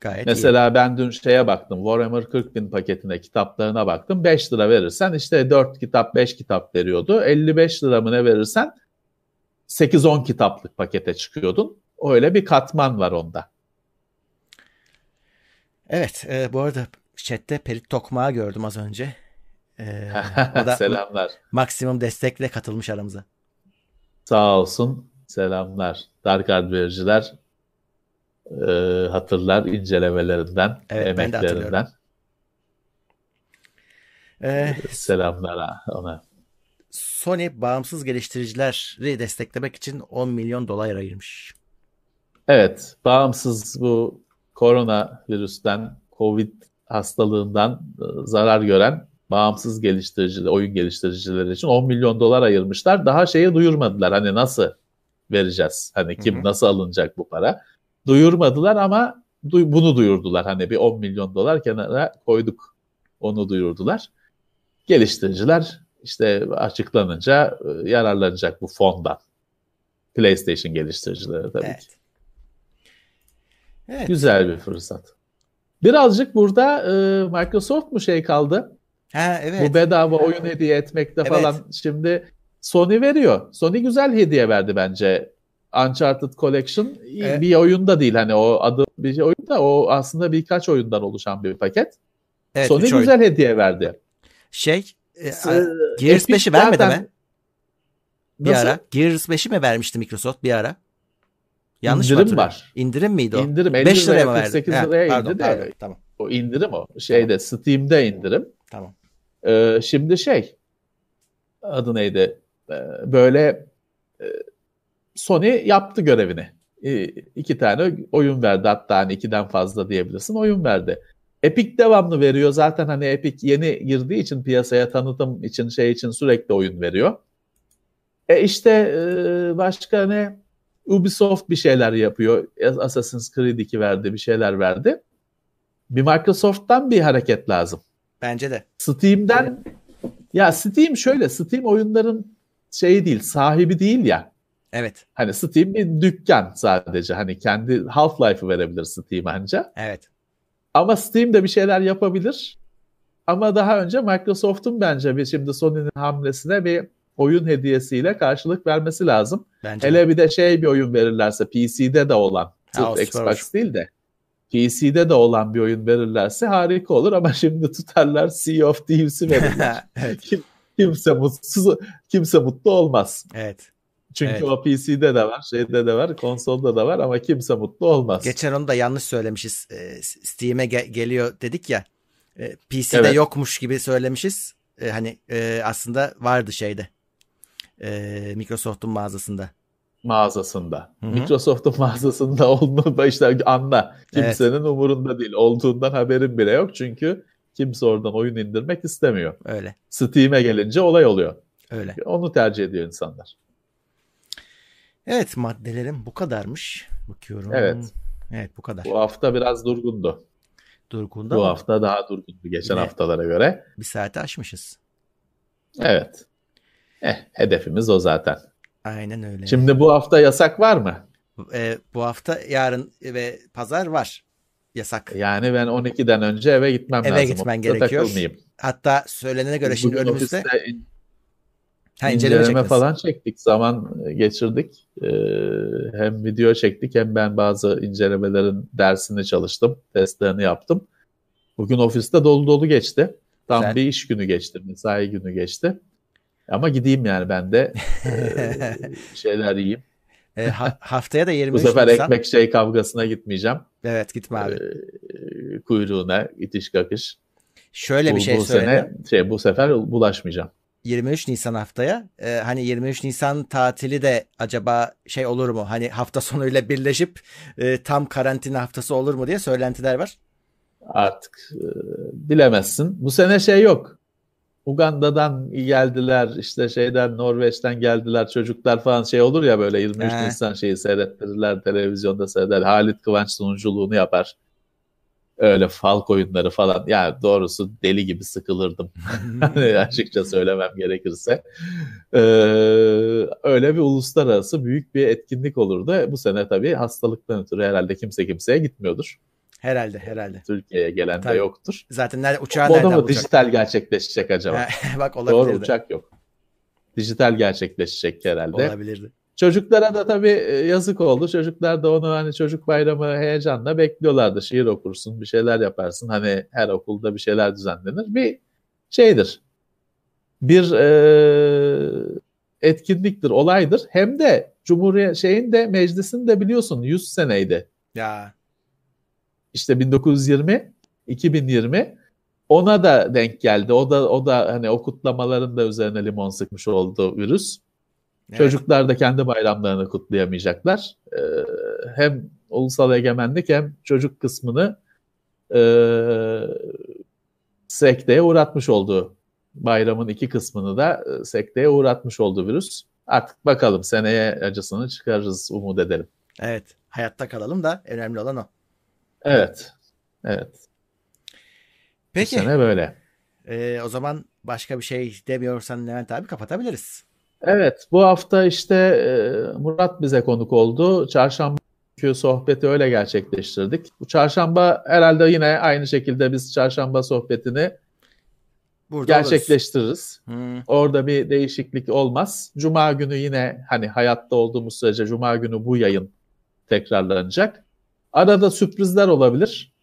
Gayet Mesela iyi. ben dün şeye baktım. Warhammer 40 bin paketine kitaplarına baktım. 5 lira verirsen işte 4 kitap 5 kitap veriyordu. 55 lira mı ne verirsen 8-10 kitaplık pakete çıkıyordun. Öyle bir katman var onda. Evet e, bu arada chatte Perit Tokmağı gördüm az önce. E, o da Selamlar. Maksimum destekle katılmış aramıza. Sağ olsun. Selamlar. Dark Adverciler e, hatırlar incelemelerinden, evet, emeklerinden. Ee, Selamlar ona. Sony bağımsız geliştiricileri desteklemek için 10 milyon dolar ayırmış. Evet, bağımsız bu korona virüsten, Covid hastalığından e, zarar gören bağımsız geliştiriciler, oyun geliştiricileri için 10 milyon dolar ayırmışlar. Daha şeyi duyurmadılar. Hani nasıl vereceğiz? Hani kim Hı-hı. nasıl alınacak bu para? Duyurmadılar ama bunu duyurdular. Hani bir 10 milyon dolar kenara koyduk. Onu duyurdular. Geliştiriciler işte açıklanınca e, yararlanacak bu fondan. PlayStation geliştiricileri tabii evet. ki. Evet. Güzel bir fırsat. Birazcık burada e, Microsoft mu şey kaldı? Ha evet. Bu bedava oyun hediye etmekte evet. falan. Şimdi Sony veriyor. Sony güzel hediye verdi bence Uncharted Collection evet. bir oyun da değil hani o adı bir oyun da o aslında birkaç oyundan oluşan bir paket. Evet, Sony güzel oyun. hediye verdi. Şey e, Gears 5'i vermedi zaten... mi? Bir Nasıl? ara. Gears 5'i mi vermişti Microsoft bir ara? Yanlış indirim mı var. İndirim miydi o? İndirim 50 5 liraya mı verdi? 48 liraya ha, pardon, pardon. Tamam. O indirim o. Şeyde tamam. Steam'de indirim. Tamam. Ee, şimdi şey adı neydi? Ee, böyle e, Sony yaptı görevini. E, iki tane oyun verdi hatta hani ikiden fazla diyebilirsin oyun verdi. Epic devamlı veriyor zaten hani Epic yeni girdiği için piyasaya tanıtım için şey için sürekli oyun veriyor. E işte e, başka ne Ubisoft bir şeyler yapıyor. Assassin's Creed 2 verdi bir şeyler verdi. bir Microsoft'tan bir hareket lazım. Bence de. Steam'den ya Steam şöyle Steam oyunların şeyi değil sahibi değil ya. Evet. Hani Steam bir dükkan sadece. Hani kendi Half-Life'ı verebilir Steam anca. Evet. Ama Steam de bir şeyler yapabilir. Ama daha önce Microsoft'un bence bir şimdi Sony'nin hamlesine bir oyun hediyesiyle karşılık vermesi lazım. Bence Hele bir de şey bir oyun verirlerse PC'de de olan, süper Xbox olur. değil de PC'de de olan bir oyun verirlerse harika olur ama şimdi tutarlar Sea of Thieves'i verirler. evet. Kim, kimse mutsuz, kimse mutlu olmaz. Evet. Çünkü Evet. o PC'de de var, şeyde de var, konsolda da var ama kimse mutlu olmaz. Geçen onu da yanlış söylemişiz. Ee, Steam'e ge- geliyor dedik ya. Ee, PC'de Evet. yokmuş gibi söylemişiz. Ee, hani e, aslında vardı şeyde. Microsoft'un mağazasında. mağazasında. Hı hı. Microsoft'un mağazasında olduğunu işte anla. Kimsenin umurunda değil. Olduğundan haberin bile yok çünkü kimse oradan oyun indirmek istemiyor. Öyle. Steam'e gelince olay oluyor. Öyle. Onu tercih ediyor insanlar. Evet maddelerim bu kadarmış. Bakıyorum. Evet. Evet bu kadar. Bu hafta biraz durgundu. Durgun'da Bu ama hafta daha durgundu geçen Yine- haftalara göre. bir saate aşmışız. Evet. Eh, hedefimiz o zaten. Aynen öyle. Şimdi bu hafta yasak var mı? Ee, bu hafta yarın ve pazar var. Yasak. Yani ben 12'den önce eve gitmem Eve lazım. gitmen Ofiste gerekiyor. takılmayayım. Hatta söylenene göre şimdi bugün önümüzde ofiste in- ha, inceleme İnceleme falan çektik. Zaman geçirdik. Ee, hem video çektik hem ben bazı incelemelerin dersini çalıştım. Testlerini yaptım. Bugün ofiste dolu dolu geçti. Tam Güzel. bir iş günü geçti. Mesai günü geçti. Ama gideyim yani ben de ee, şeyler yiyeyim. Ee, ha- haftaya da Bu 23 sefer Nisan. ekmek şey kavgasına gitmeyeceğim. Evet gitme abi. Ee, kuyruğuna itiş kakış. Şöyle bu, bir şey bu söyleyeyim. sene şey bu sefer bulaşmayacağım. 23 Nisan haftaya. Ee, hani 23 Nisan tatili de acaba şey olur mu? Hani hafta sonuyla birleşip e, tam karantina haftası olur mu diye söylentiler var. Artık e, bilemezsin. Bu sene şey yok. Uganda'dan geldiler, işte şeyden Norveç'ten geldiler çocuklar falan şey olur ya böyle 23 He. Nisan şeyi seyrettirirler, televizyonda seyreder. Halit Kıvanç sunuculuğunu yapar. Öyle falk oyunları falan. Ya doğrusu deli gibi sıkılırdım. Hani açıkça söylemem gerekirse. Ee, öyle bir uluslararası büyük bir etkinlik olurdu. Bu sene tabii hastalıktan ötürü herhalde kimse kimseye gitmiyordur. herhalde herhalde. Türkiye'ye gelen de Tabii. yoktur. Zaten nerede uçağı Bu da nereden mı bulacak? dijital gerçekleşecek acaba? Bak Doğru olabilirdi. uçak yok. Dijital gerçekleşecek herhalde. Olabilirdi. Çocuklara da tabii e, yazık oldu. Çocuklar da onu hani çocuk bayramı heyecanla bekliyorlardı. Şiir okursun, bir şeyler yaparsın. Hani her okulda bir şeyler düzenlenir. Bir şeydir. Bir e, etkinliktir, olaydır. Hem de Cumhuriyet şeyin de meclisin de biliyorsun 100 seneydi. Ya işte 1920 2020 ona da denk geldi. O da o da hani o kutlamaların da üzerine limon sıkmış oldu virüs. Evet. Çocuklar da kendi bayramlarını kutlayamayacaklar. Ee, hem ulusal egemenlik hem çocuk kısmını e, sekteye uğratmış oldu. Bayramın iki kısmını da e, sekteye uğratmış oldu virüs. Artık bakalım seneye acısını çıkarırız umut edelim. Evet. Hayatta kalalım da önemli olan o. Evet. Evet. Peki. Bu sene böyle. Ee, o zaman başka bir şey demiyorsan Levent abi kapatabiliriz. Evet, bu hafta işte Murat bize konuk oldu. Çarşamba sohbeti öyle gerçekleştirdik. Bu çarşamba herhalde yine aynı şekilde biz çarşamba sohbetini Burada gerçekleştiririz. Hmm, Orada bir değişiklik olmaz. Cuma günü yine hani hayatta olduğumuz sürece Cuma günü bu yayın tekrarlanacak. Arada sürprizler olabilir.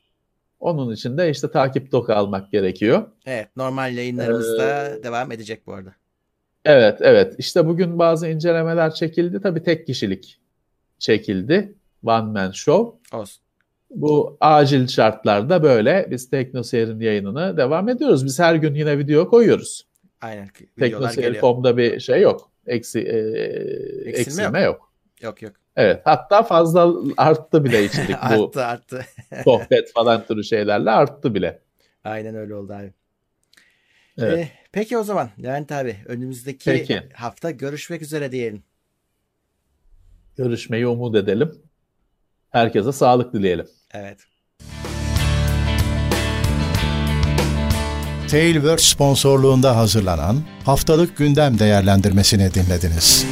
Onun için de işte takipte kalmak gerekiyor. Evet normal yayınlarımız da Ee, devam edecek bu arada. Evet, evet. İşte bugün bazı incelemeler çekildi. Tabii tek kişilik çekildi. One man show. Olsun. Bu acil şartlarda böyle biz TeknoSeyir'in yayınını devam ediyoruz. Biz her gün yine video koyuyoruz. Aynen. TeknoSeyir.com'da bir şey yok. Eksi, e, eksilme yok. Yok yok. Evet. Hatta fazla arttı bile içerik bu arttı arttı. sohbet falan türü şeylerle arttı bile. Aynen öyle oldu abi. Evet. Ee, Peki o zaman Levent abi önümüzdeki Peki. hafta görüşmek üzere diyelim. Görüşmeyi umut edelim. Herkese sağlık dileyelim. Evet. Tailwords sponsorluğunda hazırlanan haftalık gündem değerlendirmesini dinlediniz.